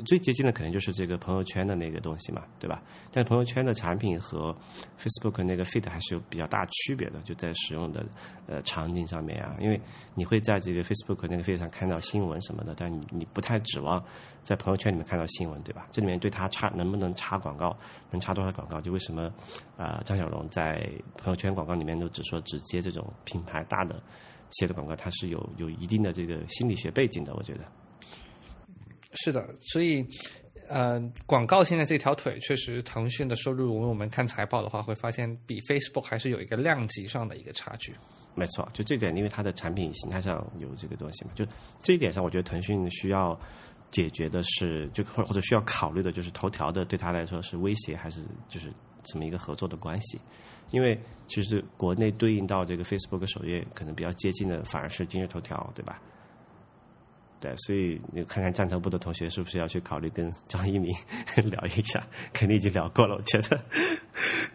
最接近的可能就是这个朋友圈的那个东西嘛，对吧？但朋友圈的产品和 Facebook 那个 Feed 还是有比较大区别的，就在使用的呃场景上面啊，因为你会在这个 Facebook 那个 Feed 上看到新闻什么的，但你你不太指望在朋友圈里面看到新闻，对吧？这里面对它插能不能插广告，能插多少广告？就为什么啊张小龙在朋友圈广告里面都只说只接这种品牌大的企业的广告，它是有有一定的这个心理学背景的，我觉得。是的，所以，呃，广告现在这条腿确实，腾讯的收入，如果我们看财报的话，会发现比 Facebook 还是有一个量级上的一个差距。没错，就这点，因为它的产品形态上有这个东西嘛，就这一点上，我觉得腾讯需要解决的是，就或或者需要考虑的就是头条的对他来说是威胁还是就是这么一个合作的关系？因为其实国内对应到这个 Facebook 首页可能比较接近的反而是今日头条，对吧？对，所以你看看战投部的同学是不是要去考虑跟张一鸣 聊一下？肯定已经聊过了，我觉得。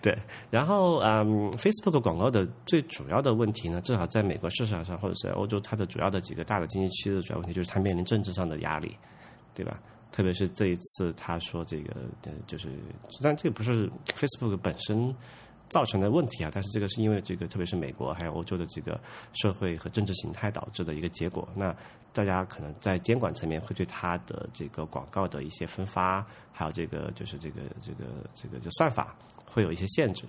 对，然后嗯，Facebook 广告的最主要的问题呢，至少在美国市场上或者在欧洲，它的主要的几个大的经济区的主要问题就是它面临政治上的压力，对吧？特别是这一次他说这个，呃，就是，但这个不是 Facebook 本身。造成的问题啊，但是这个是因为这个，特别是美国还有欧洲的这个社会和政治形态导致的一个结果。那大家可能在监管层面会对它的这个广告的一些分发，还有这个就是这个这个这个就算法会有一些限制。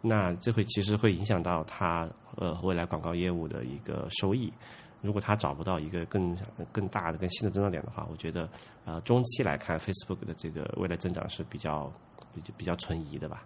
那这会其实会影响到它呃未来广告业务的一个收益。如果它找不到一个更更大的、更新的增长点的话，我觉得呃中期来看，Facebook 的这个未来增长是比较比较比较存疑的吧。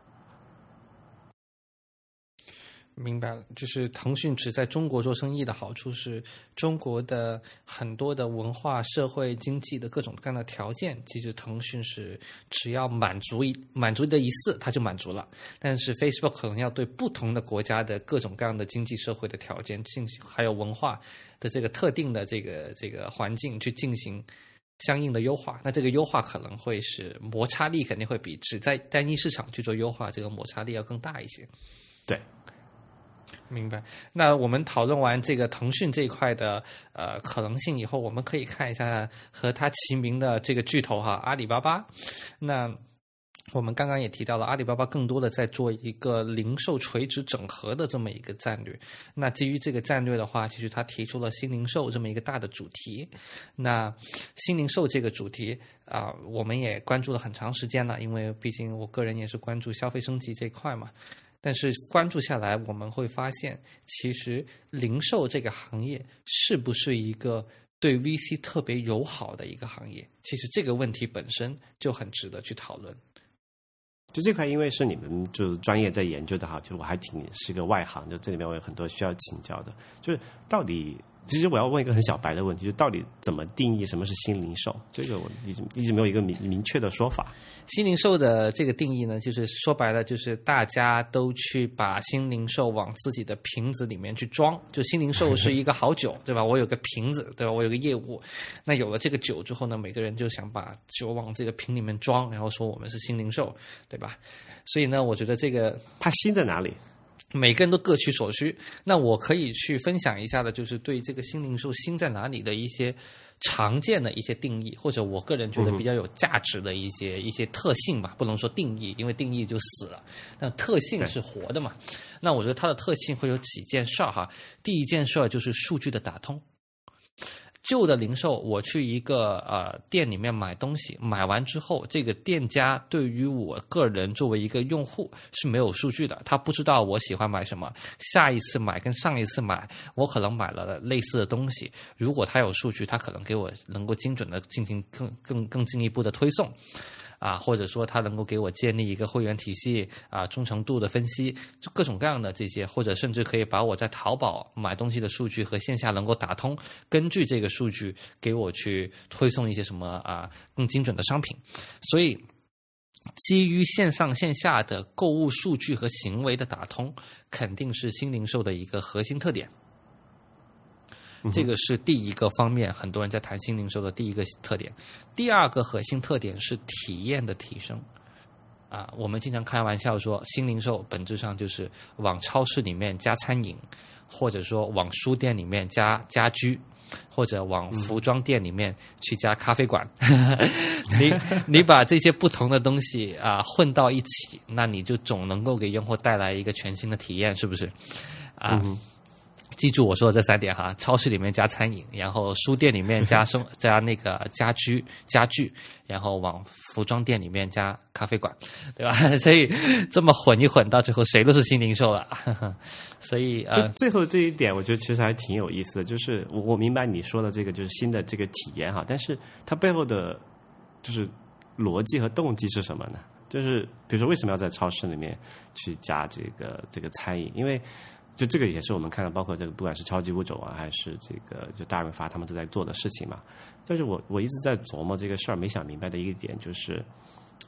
明白了，就是腾讯只在中国做生意的好处是，中国的很多的文化、社会、经济的各种各样的条件，其实腾讯是只要满足一满足的一次，它就满足了。但是 Facebook 可能要对不同的国家的各种各样的经济社会的条件进行，还有文化的这个特定的这个这个环境去进行相应的优化。那这个优化可能会是摩擦力肯定会比只在单一市场去做优化，这个摩擦力要更大一些。对。明白。那我们讨论完这个腾讯这一块的呃可能性以后，我们可以看一下和它齐名的这个巨头哈，阿里巴巴。那我们刚刚也提到了，阿里巴巴更多的在做一个零售垂直整合的这么一个战略。那基于这个战略的话，其实它提出了新零售这么一个大的主题。那新零售这个主题啊，我们也关注了很长时间了，因为毕竟我个人也是关注消费升级这一块嘛。但是关注下来，我们会发现，其实零售这个行业是不是一个对 VC 特别友好的一个行业？其实这个问题本身就很值得去讨论。就这块，因为是你们就是专业在研究的哈，就我还挺是个外行，就这里面我有很多需要请教的，就是到底。其实我要问一个很小白的问题，就到底怎么定义什么是新零售？这个我一直一直没有一个明明确的说法。新零售的这个定义呢，就是说白了，就是大家都去把新零售往自己的瓶子里面去装。就新零售是一个好酒，对吧？我有个瓶子，对吧？我有个业务，那有了这个酒之后呢，每个人就想把酒往这个瓶里面装，然后说我们是新零售，对吧？所以呢，我觉得这个它新在哪里？每个人都各取所需。那我可以去分享一下的，就是对这个新零售新在哪里的一些常见的一些定义，或者我个人觉得比较有价值的一些一些特性吧。不能说定义，因为定义就死了。那特性是活的嘛？那我觉得它的特性会有几件事儿哈。第一件事儿就是数据的打通。旧的零售，我去一个呃店里面买东西，买完之后，这个店家对于我个人作为一个用户是没有数据的，他不知道我喜欢买什么，下一次买跟上一次买，我可能买了类似的东西。如果他有数据，他可能给我能够精准的进行更更更进一步的推送。啊，或者说他能够给我建立一个会员体系啊，忠诚度的分析，就各种各样的这些，或者甚至可以把我在淘宝买东西的数据和线下能够打通，根据这个数据给我去推送一些什么啊更精准的商品。所以，基于线上线下的购物数据和行为的打通，肯定是新零售的一个核心特点。这个是第一个方面，很多人在谈新零售的第一个特点。第二个核心特点是体验的提升。啊，我们经常开玩笑说，新零售本质上就是往超市里面加餐饮，或者说往书店里面加家居。或者往服装店里面去加咖啡馆，你你把这些不同的东西啊混到一起，那你就总能够给用户带来一个全新的体验，是不是？啊。记住我说的这三点哈：超市里面加餐饮，然后书店里面加生加那个家居家具，然后往服装店里面加咖啡馆，对吧？所以这么混一混，到最后谁都是新零售了。所以呃，最后这一点，我觉得其实还挺有意思的。就是我我明白你说的这个就是新的这个体验哈，但是它背后的就是逻辑和动机是什么呢？就是比如说为什么要在超市里面去加这个这个餐饮？因为就这个也是我们看到，包括这个不管是超级物种啊，还是这个就大润发他们都在做的事情嘛。但是我我一直在琢磨这个事儿，没想明白的一个点就是，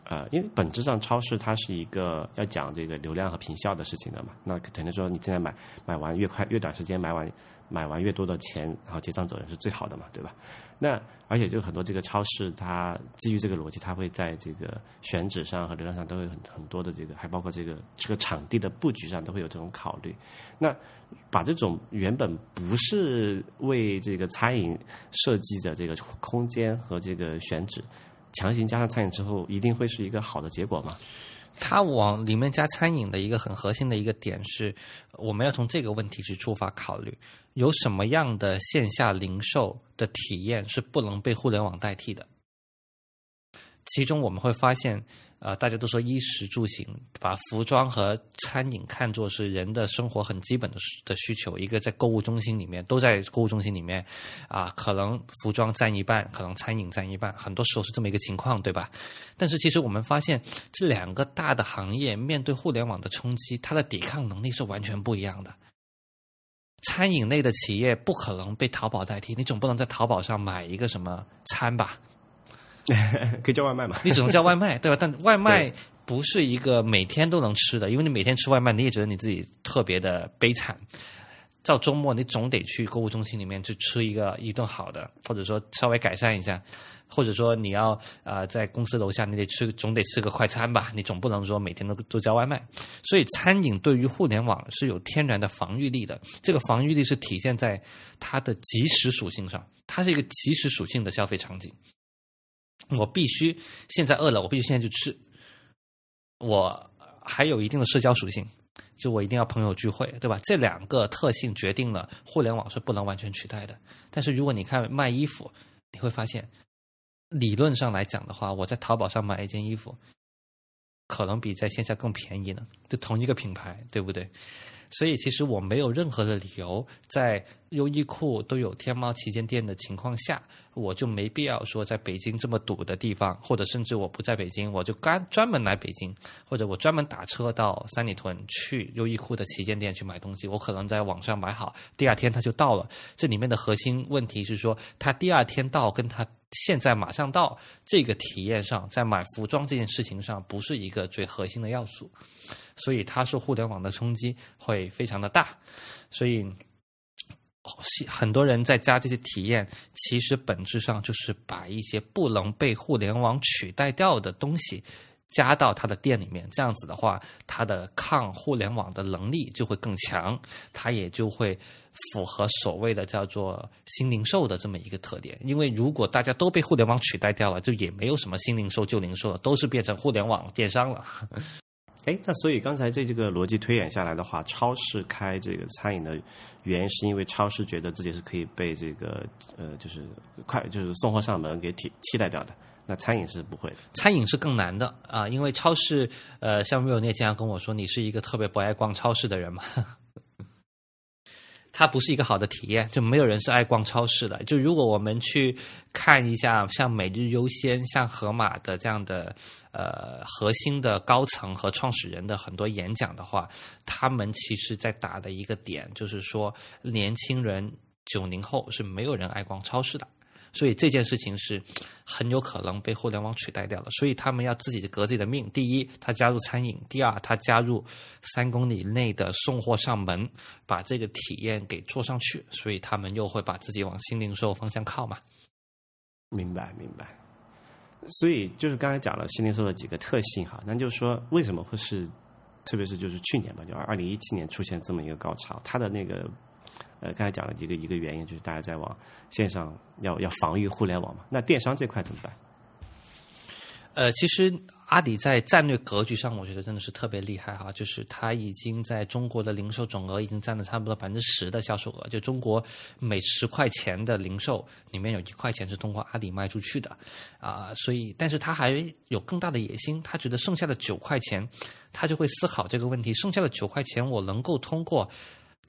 呃，因为本质上超市它是一个要讲这个流量和平效的事情的嘛。那肯定说你现在买买完越快越短时间买完。买完越多的钱，然后结账走人是最好的嘛，对吧？那而且就很多这个超市，它基于这个逻辑，它会在这个选址上和流量上都会很很多的这个，还包括这个这个场地的布局上都会有这种考虑。那把这种原本不是为这个餐饮设计的这个空间和这个选址，强行加上餐饮之后，一定会是一个好的结果吗？它往里面加餐饮的一个很核心的一个点是，我们要从这个问题去出发考虑，有什么样的线下零售的体验是不能被互联网代替的？其中我们会发现。啊，大家都说衣食住行，把服装和餐饮看作是人的生活很基本的的需求。一个在购物中心里面，都在购物中心里面，啊，可能服装占一半，可能餐饮占一半，很多时候是这么一个情况，对吧？但是其实我们发现，这两个大的行业面对互联网的冲击，它的抵抗能力是完全不一样的。餐饮类的企业不可能被淘宝代替，你总不能在淘宝上买一个什么餐吧？可以叫外卖嘛？你只能叫外卖，对吧？但外卖不是一个每天都能吃的，因为你每天吃外卖，你也觉得你自己特别的悲惨。到周末，你总得去购物中心里面去吃一个一顿好的，或者说稍微改善一下，或者说你要啊在公司楼下，你得吃，总得吃个快餐吧？你总不能说每天都都叫外卖。所以，餐饮对于互联网是有天然的防御力的。这个防御力是体现在它的即时属性上，它是一个即时属性的消费场景。我必须现在饿了，我必须现在就吃。我还有一定的社交属性，就我一定要朋友聚会，对吧？这两个特性决定了互联网是不能完全取代的。但是如果你看卖衣服，你会发现，理论上来讲的话，我在淘宝上买一件衣服，可能比在线下更便宜呢。就同一个品牌，对不对？所以，其实我没有任何的理由，在优衣库都有天猫旗舰店的情况下，我就没必要说在北京这么堵的地方，或者甚至我不在北京，我就干专门来北京，或者我专门打车到三里屯去优衣库的旗舰店去买东西。我可能在网上买好，第二天它就到了。这里面的核心问题是说，它第二天到跟它现在马上到这个体验上，在买服装这件事情上，不是一个最核心的要素。所以它受互联网的冲击会非常的大，所以很多人在加这些体验，其实本质上就是把一些不能被互联网取代掉的东西加到他的店里面。这样子的话，它的抗互联网的能力就会更强，它也就会符合所谓的叫做新零售的这么一个特点。因为如果大家都被互联网取代掉了，就也没有什么新零售、旧零售了，都是变成互联网电商了。哎，那所以刚才这这个逻辑推演下来的话，超市开这个餐饮的原因是因为超市觉得自己是可以被这个呃，就是快就是送货上门给替替代掉的。那餐饮是不会的，餐饮是更难的啊，因为超市呃，像瑞友那经常跟我说，你是一个特别不爱逛超市的人嘛。它不是一个好的体验，就没有人是爱逛超市的。就如果我们去看一下像每日优先、像盒马的这样的呃核心的高层和创始人的很多演讲的话，他们其实在打的一个点就是说，年轻人九零后是没有人爱逛超市的。所以这件事情是很有可能被互联网取代掉了，所以他们要自己革自己的命。第一，他加入餐饮；第二，他加入三公里内的送货上门，把这个体验给做上去。所以他们又会把自己往新零售方向靠嘛？明白，明白。所以就是刚才讲了新零售的几个特性哈，那就是说为什么会是，特别是就是去年吧，就二零一七年出现这么一个高潮，它的那个。呃，刚才讲了一个一个原因，就是大家在往线上要要防御互联网嘛。那电商这块怎么办？呃，其实阿里在战略格局上，我觉得真的是特别厉害哈。就是它已经在中国的零售总额已经占了差不多百分之十的销售额。就中国每十块钱的零售里面有一块钱是通过阿里卖出去的，啊，所以，但是他还有更大的野心，他觉得剩下的九块钱，他就会思考这个问题：剩下的九块钱，我能够通过。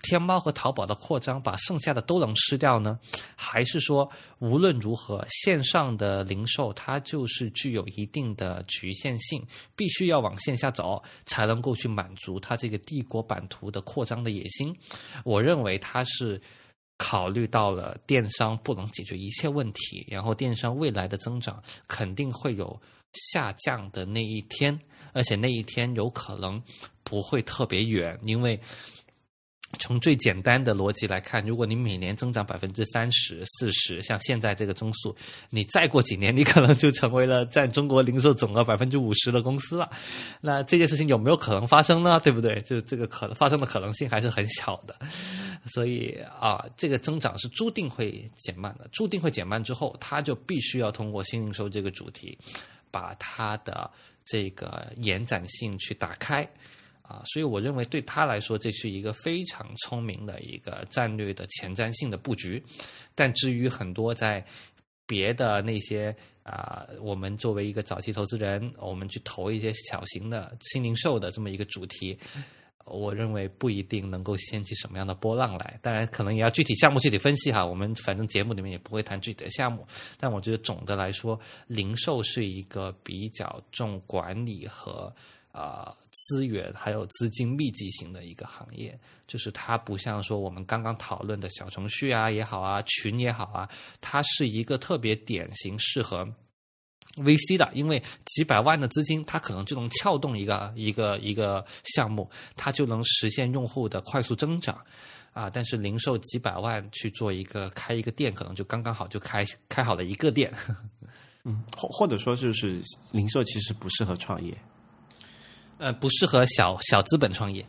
天猫和淘宝的扩张，把剩下的都能吃掉呢？还是说，无论如何，线上的零售它就是具有一定的局限性，必须要往线下走，才能够去满足它这个帝国版图的扩张的野心？我认为它是考虑到了电商不能解决一切问题，然后电商未来的增长肯定会有下降的那一天，而且那一天有可能不会特别远，因为。从最简单的逻辑来看，如果你每年增长百分之三十四十，像现在这个增速，你再过几年，你可能就成为了占中国零售总额百分之五十的公司了。那这件事情有没有可能发生呢？对不对？就这个可能发生的可能性还是很小的。所以啊，这个增长是注定会减慢的，注定会减慢之后，它就必须要通过新零售这个主题，把它的这个延展性去打开。啊，所以我认为对他来说，这是一个非常聪明的一个战略的前瞻性的布局。但至于很多在别的那些啊，我们作为一个早期投资人，我们去投一些小型的新零售的这么一个主题，我认为不一定能够掀起什么样的波浪来。当然，可能也要具体项目具体分析哈。我们反正节目里面也不会谈具体的项目，但我觉得总的来说，零售是一个比较重管理和。啊，资源还有资金密集型的一个行业，就是它不像说我们刚刚讨论的小程序啊也好啊，群也好啊，它是一个特别典型适合 VC 的，因为几百万的资金，它可能就能撬动一个一个一个项目，它就能实现用户的快速增长啊。但是零售几百万去做一个开一个店，可能就刚刚好就开开好了一个店。嗯，或或者说就是零售其实不适合创业。呃，不适合小小资本创业。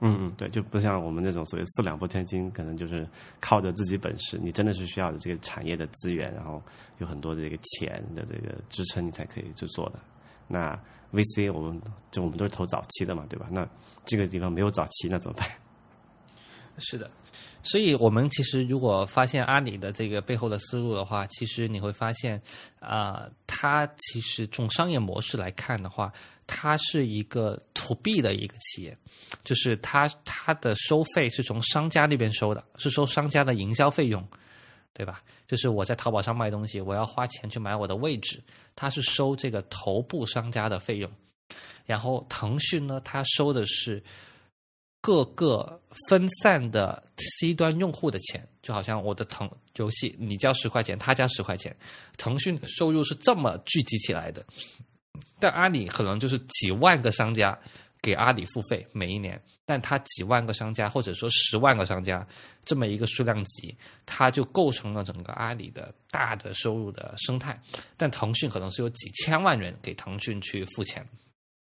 嗯嗯，对，就不像我们那种所谓四两拨千斤，可能就是靠着自己本事，你真的是需要的这个产业的资源，然后有很多的这个钱的这个支撑，你才可以去做的。那 VC，我们就我们都是投早期的嘛，对吧？那这个地方没有早期，那怎么办？是的，所以我们其实如果发现阿里的这个背后的思路的话，其实你会发现啊，它其实从商业模式来看的话。它是一个 to B 的一个企业，就是它它的收费是从商家那边收的，是收商家的营销费用，对吧？就是我在淘宝上卖东西，我要花钱去买我的位置，它是收这个头部商家的费用。然后腾讯呢，它收的是各个分散的 C 端用户的钱，就好像我的腾游戏，你交十块钱，他交十块钱，腾讯收入是这么聚集起来的。但阿里可能就是几万个商家给阿里付费每一年，但他几万个商家或者说十万个商家这么一个数量级，它就构成了整个阿里的大的收入的生态。但腾讯可能是有几千万人给腾讯去付钱，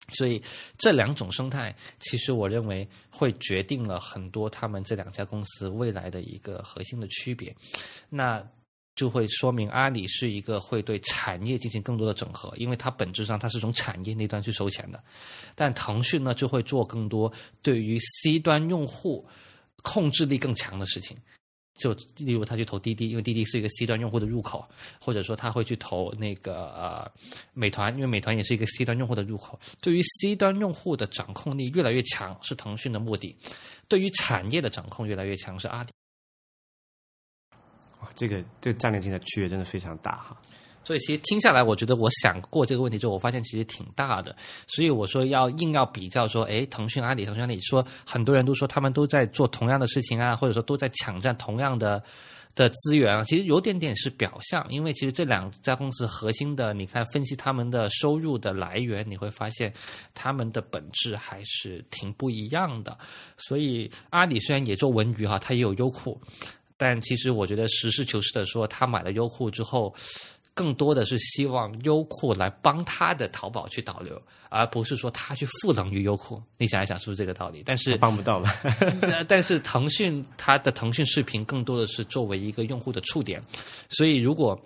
所以这两种生态，其实我认为会决定了很多他们这两家公司未来的一个核心的区别。那。就会说明阿里是一个会对产业进行更多的整合，因为它本质上它是从产业那端去收钱的。但腾讯呢，就会做更多对于 C 端用户控制力更强的事情。就例如他去投滴滴，因为滴滴是一个 C 端用户的入口，或者说他会去投那个呃美团，因为美团也是一个 C 端用户的入口。对于 C 端用户的掌控力越来越强，是腾讯的目的；对于产业的掌控越来越强，是阿里。这个这个战略性的区别真的非常大哈。所以其实听下来，我觉得我想过这个问题之后，我发现其实挺大的。所以我说要硬要比较说，哎，腾讯、阿里、腾讯、阿里，说很多人都说他们都在做同样的事情啊，或者说都在抢占同样的的资源啊。其实有点点是表象，因为其实这两家公司核心的，你看分析他们的收入的来源，你会发现他们的本质还是挺不一样的。所以阿里虽然也做文娱哈，它也有优酷。但其实我觉得实事求是的说，他买了优酷之后，更多的是希望优酷来帮他的淘宝去导流，而不是说他去赋能于优酷。你想一想，是不是这个道理？但是帮不到吧？但是腾讯它的腾讯视频更多的是作为一个用户的触点，所以如果。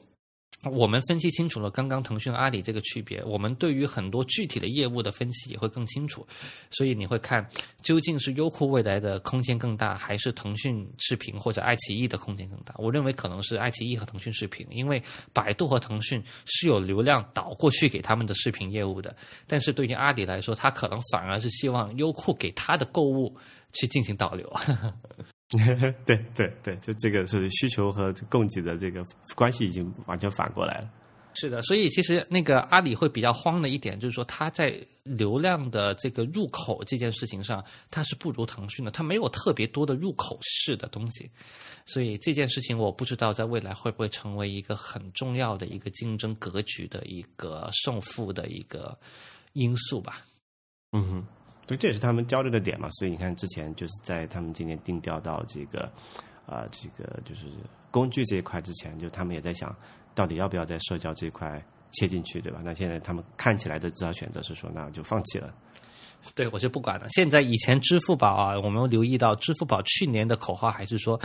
我们分析清楚了刚刚腾讯、阿里这个区别，我们对于很多具体的业务的分析也会更清楚。所以你会看，究竟是优酷未来的空间更大，还是腾讯视频或者爱奇艺的空间更大？我认为可能是爱奇艺和腾讯视频，因为百度和腾讯是有流量导过去给他们的视频业务的。但是对于阿里来说，他可能反而是希望优酷给他的购物去进行导流。对对对，就这个是需求和供给的这个关系已经完全反过来了。是的，所以其实那个阿里会比较慌的一点，就是说它在流量的这个入口这件事情上，它是不如腾讯的，它没有特别多的入口式的东西，所以这件事情我不知道在未来会不会成为一个很重要的一个竞争格局的一个胜负的一个因素吧。嗯哼。所以这也是他们交流的点嘛。所以你看，之前就是在他们今年定调到这个，啊，这个就是工具这一块之前，就他们也在想，到底要不要在社交这一块切进去，对吧？那现在他们看起来的至少选择是说，那就放弃了。对，我就不管了。现在以前支付宝啊，我们留意到支付宝去年的口号还是说，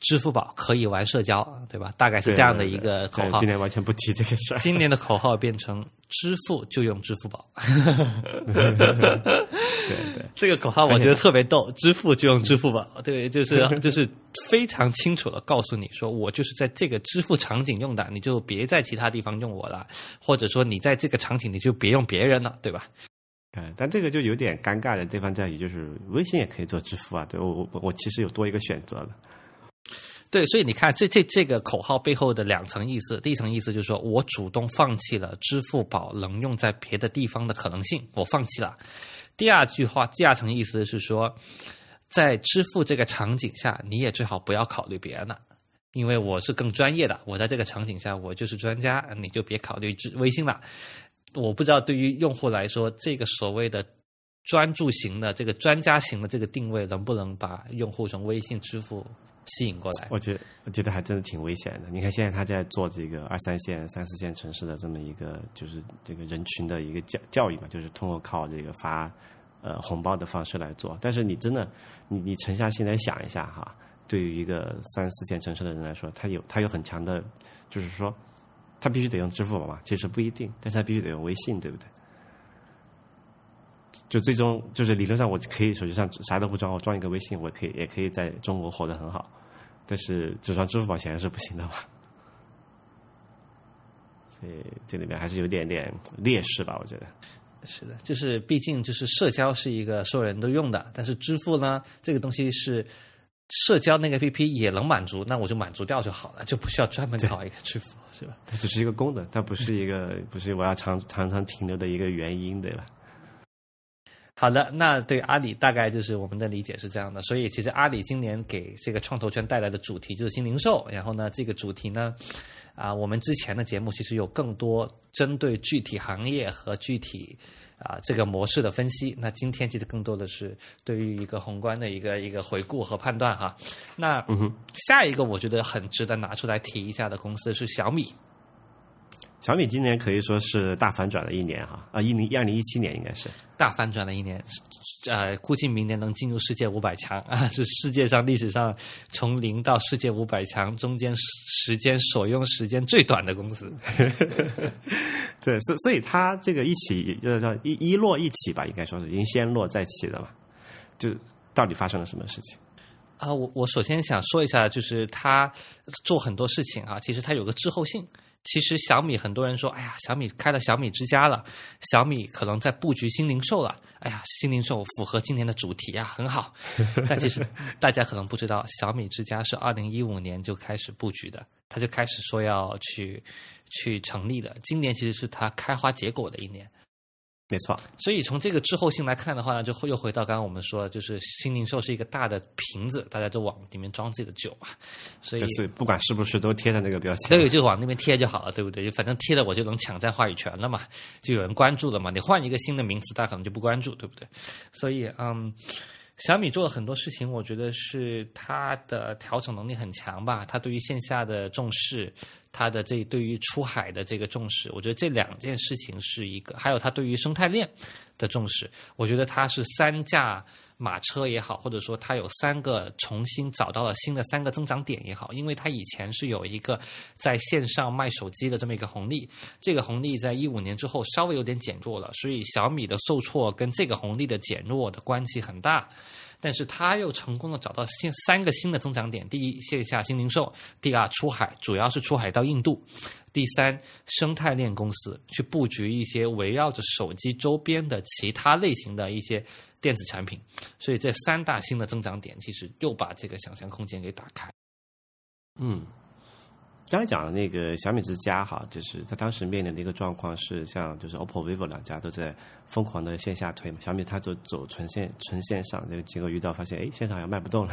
支付宝可以玩社交，对吧？大概是这样的一个口号。今年完全不提这个事儿。今年的口号变成支付就用支付宝。对对，这个口号我觉得特别逗，支付就用支付宝。对，就是 就是非常清楚的告诉你说，我就是在这个支付场景用的，你就别在其他地方用我了，或者说你在这个场景你就别用别人了，对吧？嗯，但这个就有点尴尬的地方在于，就是微信也可以做支付啊，对我我我其实有多一个选择了。对，所以你看，这这这个口号背后的两层意思，第一层意思就是说我主动放弃了支付宝能用在别的地方的可能性，我放弃了。第二句话，第二层意思是说，在支付这个场景下，你也最好不要考虑别人了，因为我是更专业的，我在这个场景下我就是专家，你就别考虑支微信了。我不知道对于用户来说，这个所谓的专注型的、这个专家型的这个定位，能不能把用户从微信支付吸引过来？我觉得，我觉得还真的挺危险的。你看，现在他在做这个二三线、三四线城市的这么一个，就是这个人群的一个教教育嘛，就是通过靠这个发呃红包的方式来做。但是你真的，你你沉下心来想一下哈，对于一个三四线城市的人来说，他有他有很强的，就是说。他必须得用支付宝嘛？其实不一定，但是他必须得用微信，对不对？就最终就是理论上，我可以手机上啥都不装，我装一个微信，我可以也可以在中国活得很好。但是只装支付宝显然是不行的嘛。所以这里面还是有点点劣势吧？我觉得是的，就是毕竟就是社交是一个所有人都用的，但是支付呢，这个东西是。社交那个 APP 也能满足，那我就满足掉就好了，就不需要专门搞一个支付，是吧？它只是一个功能，它不是一个，不是我要常常常停留的一个原因，对吧？好的，那对阿里大概就是我们的理解是这样的，所以其实阿里今年给这个创投圈带来的主题就是新零售，然后呢，这个主题呢，啊，我们之前的节目其实有更多针对具体行业和具体。啊，这个模式的分析，那今天其实更多的是对于一个宏观的一个一个回顾和判断哈。那下一个我觉得很值得拿出来提一下的公司是小米。小米今年可以说是大反转的一年哈，啊，一零二零一七年应该是大反转的一年，呃，估计明年能进入世界五百强啊，是世界上历史上从零到世界五百强中间时间所用时间最短的公司。对，所所以它这个一起呃叫一一落一起吧，应该说是已经先落再起的嘛，就到底发生了什么事情？啊，我我首先想说一下，就是它做很多事情啊，其实它有个滞后性。其实小米很多人说，哎呀，小米开了小米之家了，小米可能在布局新零售了。哎呀，新零售符合今年的主题啊，很好。但其实大家可能不知道，小米之家是二零一五年就开始布局的，他就开始说要去去成立的。今年其实是他开花结果的一年。没错，所以从这个滞后性来看的话呢，就又回到刚刚我们说，就是新零售是一个大的瓶子，大家都往里面装自己的酒嘛，所以不管是不是都贴着那个标签，都有就往那边贴就好了，对不对？就反正贴了我就能抢占话语权了嘛，就有人关注了嘛。你换一个新的名词，大家可能就不关注，对不对？所以，嗯，小米做了很多事情，我觉得是它的调整能力很强吧。它对于线下的重视，它的这对于出海的这个重视，我觉得这两件事情是一个。还有它对于生态链的重视，我觉得它是三驾马车也好，或者说它有三个重新找到了新的三个增长点也好，因为它以前是有一个在线上卖手机的这么一个红利，这个红利在一五年之后稍微有点减弱了，所以小米的受挫跟这个红利的减弱的关系很大。但是他又成功的找到新三个新的增长点：第一，线下新零售；第二，出海，主要是出海到印度；第三，生态链公司去布局一些围绕着手机周边的其他类型的一些电子产品。所以这三大新的增长点，其实又把这个想象空间给打开。嗯。刚才讲的那个小米之家哈，就是他当时面临的一个状况是，像就是 OPPO、vivo 两家都在疯狂的线下推嘛，小米它就走纯线纯线上，结果遇到发现，哎，线上好像卖不动了。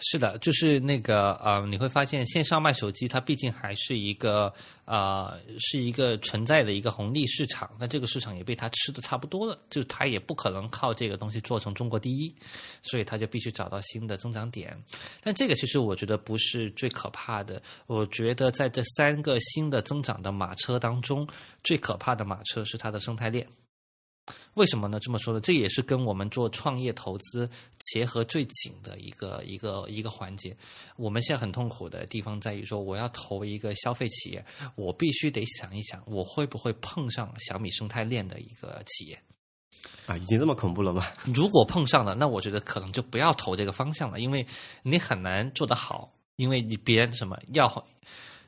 是的，就是那个呃，你会发现线上卖手机，它毕竟还是一个啊，是一个存在的一个红利市场。那这个市场也被它吃的差不多了，就它也不可能靠这个东西做成中国第一，所以它就必须找到新的增长点。但这个其实我觉得不是最可怕的，我觉得在这三个新的增长的马车当中，最可怕的马车是它的生态链。为什么呢？这么说呢？这也是跟我们做创业投资结合最紧的一个一个一个环节。我们现在很痛苦的地方在于说，我要投一个消费企业，我必须得想一想，我会不会碰上小米生态链的一个企业啊？已经这么恐怖了吗？如果碰上了，那我觉得可能就不要投这个方向了，因为你很难做得好，因为你别人什么要。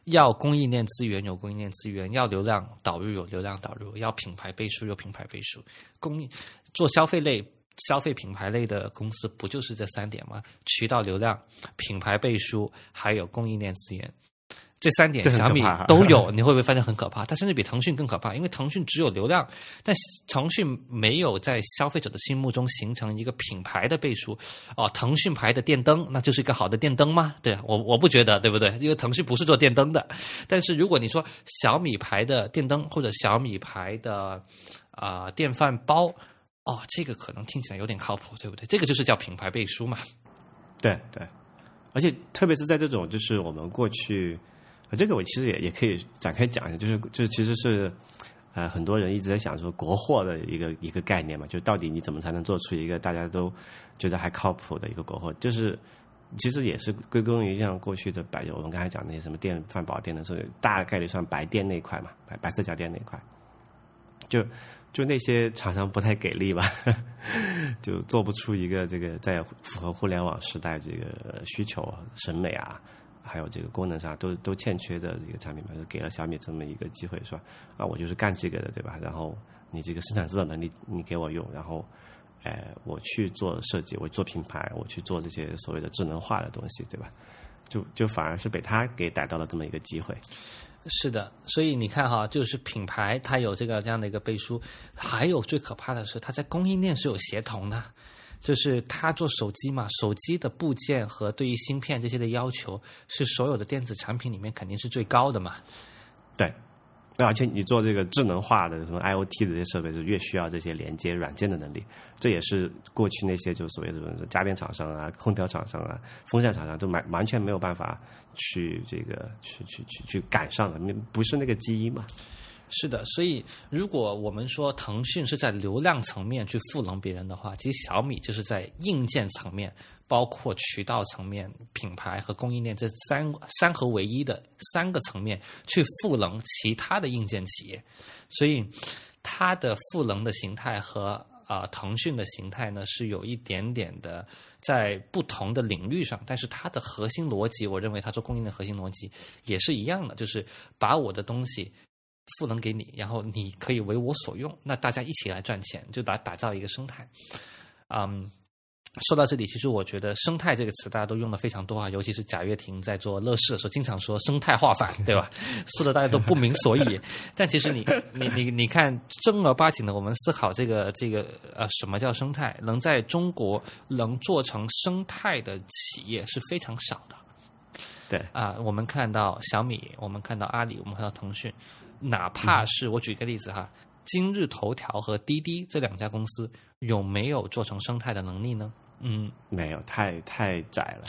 要供应链资源有供应链资源，要流量导入有流量导入，要品牌背书有品牌背书。供应做消费类、消费品牌类的公司，不就是这三点吗？渠道流量、品牌背书，还有供应链资源。这三点小米都有，你会不会发现很可怕？它甚至比腾讯更可怕，因为腾讯只有流量，但腾讯没有在消费者的心目中形成一个品牌的背书。哦，腾讯牌的电灯，那就是一个好的电灯吗？对我我不觉得，对不对？因为腾讯不是做电灯的。但是如果你说小米牌的电灯或者小米牌的啊电饭煲，哦，这个可能听起来有点靠谱，对不对？这个就是叫品牌背书嘛。对对，而且特别是在这种就是我们过去。这个我其实也也可以展开讲一下，就是就其实是，呃，很多人一直在想说国货的一个一个概念嘛，就到底你怎么才能做出一个大家都觉得还靠谱的一个国货？就是其实也是归功于像过去的白，我们刚才讲那些什么电饭煲、电的时候，大概率算白电那块嘛，白白色家电那块，就就那些厂商不太给力吧，就做不出一个这个在符合互联网时代这个需求审美啊。还有这个功能上都都欠缺的这个产品嘛，就给了小米这么一个机会，是吧？啊，我就是干这个的，对吧？然后你这个生产制造能力你给我用，然后，哎，我去做设计，我做品牌，我去做这些所谓的智能化的东西，对吧？就就反而是被他给逮到了这么一个机会。是的，所以你看哈，就是品牌它有这个这样的一个背书，还有最可怕的是，它在供应链是有协同的。就是他做手机嘛，手机的部件和对于芯片这些的要求，是所有的电子产品里面肯定是最高的嘛。对，而且你做这个智能化的什么 IOT 的这些设备，就越需要这些连接软件的能力。这也是过去那些就所谓的家电厂商啊、空调厂商啊、风扇厂商都完完全没有办法去这个去去去去赶上的，你不是那个基因嘛。是的，所以如果我们说腾讯是在流量层面去赋能别人的话，其实小米就是在硬件层面，包括渠道层面、品牌和供应链这三三合为一的三个层面去赋能其他的硬件企业。所以它的赋能的形态和啊腾讯的形态呢是有一点点的在不同的领域上，但是它的核心逻辑，我认为它做供应的核心逻辑也是一样的，就是把我的东西。赋能给你，然后你可以为我所用，那大家一起来赚钱，就打打造一个生态。嗯，说到这里，其实我觉得“生态”这个词大家都用的非常多啊，尤其是贾跃亭在做乐视的时候，经常说“生态化反”，对吧？说的大家都不明所以。但其实你 你你你看，正儿八经的，我们思考这个这个呃，什么叫生态？能在中国能做成生态的企业是非常少的。对啊，我们看到小米，我们看到阿里，我们看到腾讯。哪怕是我举个例子哈，今日头条和滴滴这两家公司有没有做成生态的能力呢？嗯，没有，太太窄了。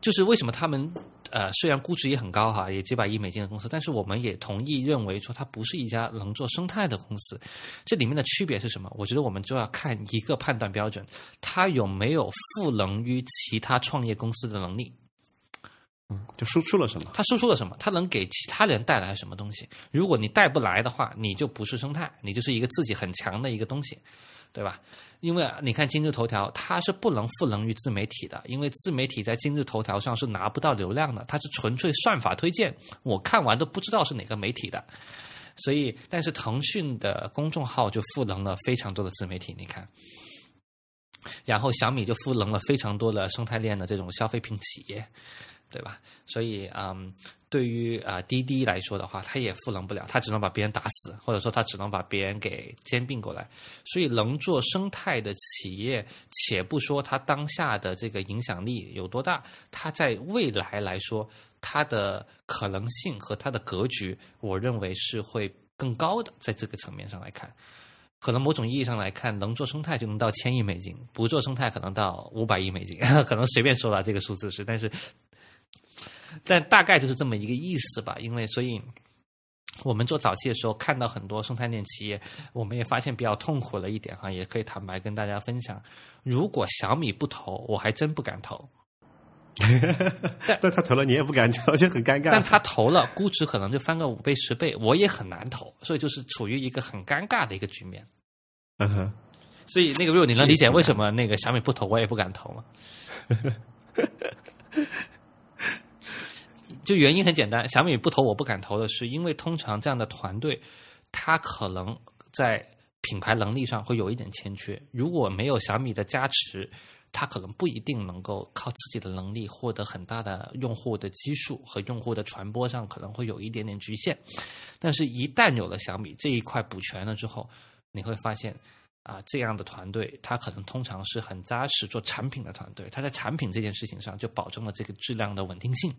就是为什么他们呃虽然估值也很高哈，也几百亿美金的公司，但是我们也同意认为说它不是一家能做生态的公司。这里面的区别是什么？我觉得我们就要看一个判断标准，它有没有赋能于其他创业公司的能力。就输出了什么？它输出了什么？它能给其他人带来什么东西？如果你带不来的话，你就不是生态，你就是一个自己很强的一个东西，对吧？因为你看今日头条，它是不能赋能于自媒体的，因为自媒体在今日头条上是拿不到流量的，它是纯粹算法推荐，我看完都不知道是哪个媒体的。所以，但是腾讯的公众号就赋能了非常多的自媒体，你看。然后小米就赋能了非常多的生态链的这种消费品企业。对吧？所以，嗯，对于啊滴滴来说的话，它也赋能不了，它只能把别人打死，或者说它只能把别人给兼并过来。所以，能做生态的企业，且不说它当下的这个影响力有多大，它在未来来说，它的可能性和它的格局，我认为是会更高的。在这个层面上来看，可能某种意义上来看，能做生态就能到千亿美金，不做生态可能到五百亿美金，可能随便说吧，这个数字是，但是。但大概就是这么一个意思吧，因为所以我们做早期的时候看到很多生态链企业，我们也发现比较痛苦的一点哈，也可以坦白跟大家分享。如果小米不投，我还真不敢投。但但他投了，你也不敢投，就很尴尬。但他投了，估值可能就翻个五倍十倍，我也很难投，所以就是处于一个很尴尬的一个局面。嗯哼。所以那个，如果你能理解为什么那个小米不投，我也不敢投吗？就原因很简单，小米不投我不敢投的是，因为通常这样的团队，他可能在品牌能力上会有一点欠缺。如果没有小米的加持，他可能不一定能够靠自己的能力获得很大的用户的基数和用户的传播上可能会有一点点局限。但是，一旦有了小米这一块补全了之后，你会发现啊，这样的团队他可能通常是很扎实做产品的团队，他在产品这件事情上就保证了这个质量的稳定性。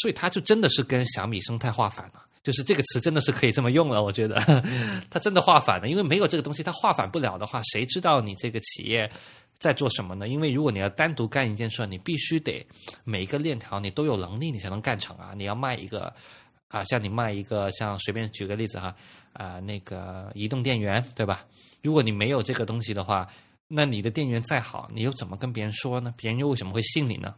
所以它就真的是跟小米生态化反了，就是这个词真的是可以这么用了。我觉得 它真的化反了，因为没有这个东西，它化反不了的话，谁知道你这个企业在做什么呢？因为如果你要单独干一件事，你必须得每一个链条你都有能力，你才能干成啊。你要卖一个啊，像你卖一个，像随便举个例子哈啊，那个移动电源对吧？如果你没有这个东西的话，那你的电源再好，你又怎么跟别人说呢？别人又为什么会信你呢？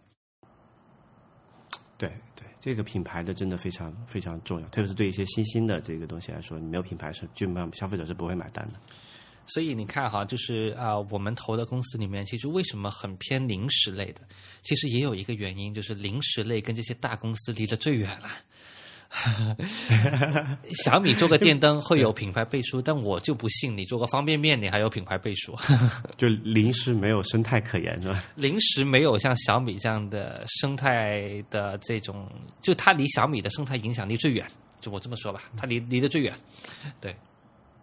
对对。这个品牌的真的非常非常重要，特别是对一些新兴的这个东西来说，你没有品牌是基本上消费者是不会买单的。所以你看哈，就是啊，我们投的公司里面，其实为什么很偏零食类的？其实也有一个原因，就是零食类跟这些大公司离得最远了。小米做个电灯会有品牌背书，但我就不信你做个方便面你还有品牌背书。就零食没有生态可言是吧？零食没有像小米这样的生态的这种，就它离小米的生态影响力最远。就我这么说吧，它离离得最远。对，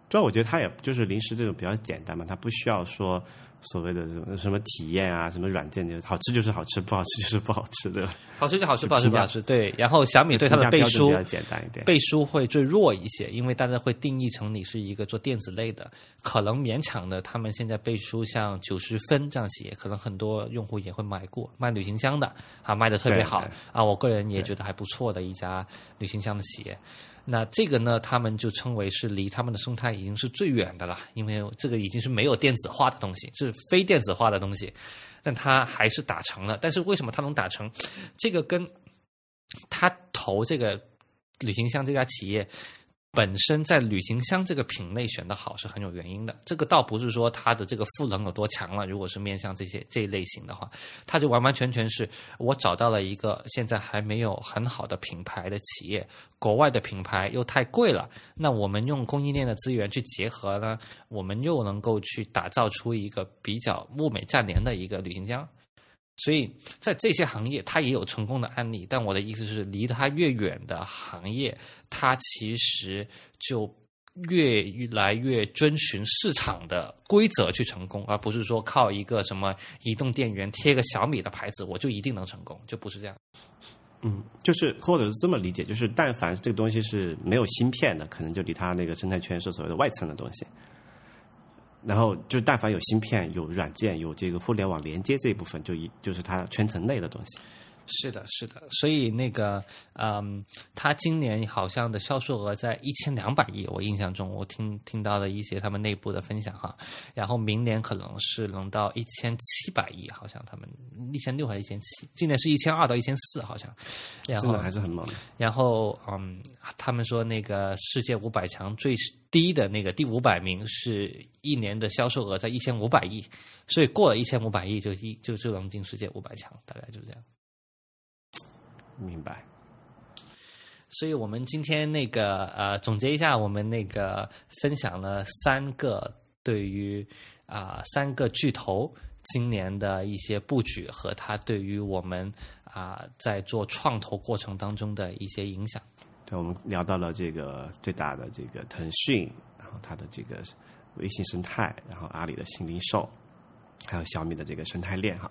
主要我觉得它也就是零食这种比较简单嘛，它不需要说。所谓的什么什么体验啊，什么软件就好吃就是好吃，不好吃就是不好吃，对吧？好吃就好吃，不好吃不好吃。对，然后小米对它的背书比较简单一点，背书会最弱一些，因为大家会定义成你是一个做电子类的，可能勉强的。他们现在背书像九十分这样企业，可能很多用户也会买过，卖旅行箱的啊，卖的特别好啊，我个人也觉得还不错的一家旅行箱的企业。那这个呢，他们就称为是离他们的生态已经是最远的了，因为这个已经是没有电子化的东西，是非电子化的东西，但它还是打成了。但是为什么它能打成？这个跟它投这个旅行箱这家企业。本身在旅行箱这个品类选的好是很有原因的，这个倒不是说它的这个赋能有多强了。如果是面向这些这一类型的话，它就完完全全是我找到了一个现在还没有很好的品牌的企业，国外的品牌又太贵了，那我们用供应链的资源去结合呢，我们又能够去打造出一个比较物美价廉的一个旅行箱。所以在这些行业，它也有成功的案例。但我的意思是，离它越远的行业，它其实就越来越遵循市场的规则去成功，而不是说靠一个什么移动电源贴个小米的牌子，我就一定能成功，就不是这样。嗯，就是或者是这么理解，就是但凡这个东西是没有芯片的，可能就离它那个生态圈是所谓的外层的东西。然后就但凡有芯片、有软件、有这个互联网连接这一部分，就一就是它圈层内的东西。是的，是的，所以那个，嗯，他今年好像的销售额在一千两百亿，我印象中我听听到了一些他们内部的分享哈，然后明年可能是能到一千七百亿，好像他们一千六还是一千七，今年是一千二到一千四，好像，然后还是很猛。然后，嗯，他们说那个世界五百强最低的那个第五百名是一年的销售额在一千五百亿，所以过了一千五百亿就一就就能进世界五百强，大概就是这样。明白，所以我们今天那个呃，总结一下，我们那个分享了三个对于啊三个巨头今年的一些布局和它对于我们啊在做创投过程当中的一些影响。对，我们聊到了这个最大的这个腾讯，然后它的这个微信生态，然后阿里的新零售，还有小米的这个生态链哈。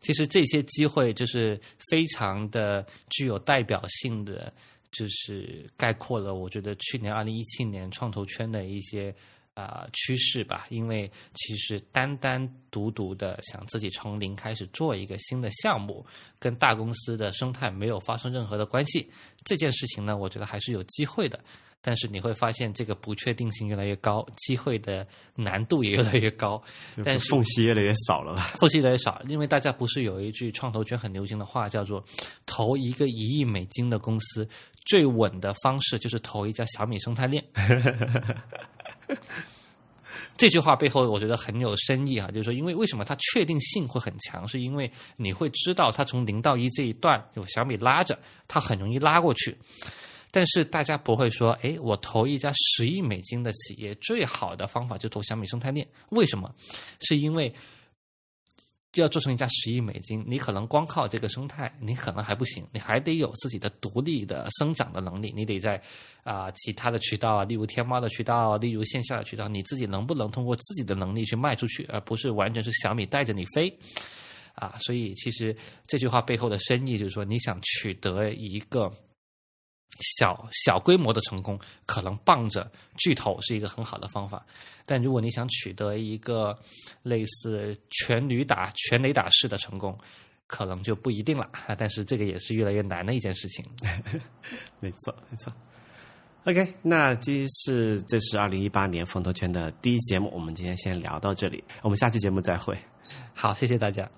其实这些机会就是非常的具有代表性的，就是概括了我觉得去年二零一七年创投圈的一些啊趋势吧。因为其实单单独独的想自己从零开始做一个新的项目，跟大公司的生态没有发生任何的关系，这件事情呢，我觉得还是有机会的。但是你会发现，这个不确定性越来越高，机会的难度也越来越高，但是缝隙越来越少了吧？缝隙越来越少，因为大家不是有一句创投圈很流行的话，叫做“投一个一亿美金的公司，最稳的方式就是投一家小米生态链”。这句话背后，我觉得很有深意啊，就是说，因为为什么它确定性会很强，是因为你会知道它从零到一这一段有小米拉着，它很容易拉过去。但是大家不会说，哎，我投一家十亿美金的企业，最好的方法就投小米生态链。为什么？是因为要做成一家十亿美金，你可能光靠这个生态，你可能还不行，你还得有自己的独立的生长的能力。你得在啊其他的渠道啊，例如天猫的渠道，例如线下的渠道，你自己能不能通过自己的能力去卖出去，而不是完全是小米带着你飞啊？所以，其实这句话背后的深意就是说，你想取得一个。小小规模的成功，可能傍着巨头是一个很好的方法，但如果你想取得一个类似全驴打全雷打式的成功，可能就不一定了。但是这个也是越来越难的一件事情。没错，没错。OK，那这是这是二零一八年风投圈的第一节目，我们今天先聊到这里，我们下期节目再会。好，谢谢大家。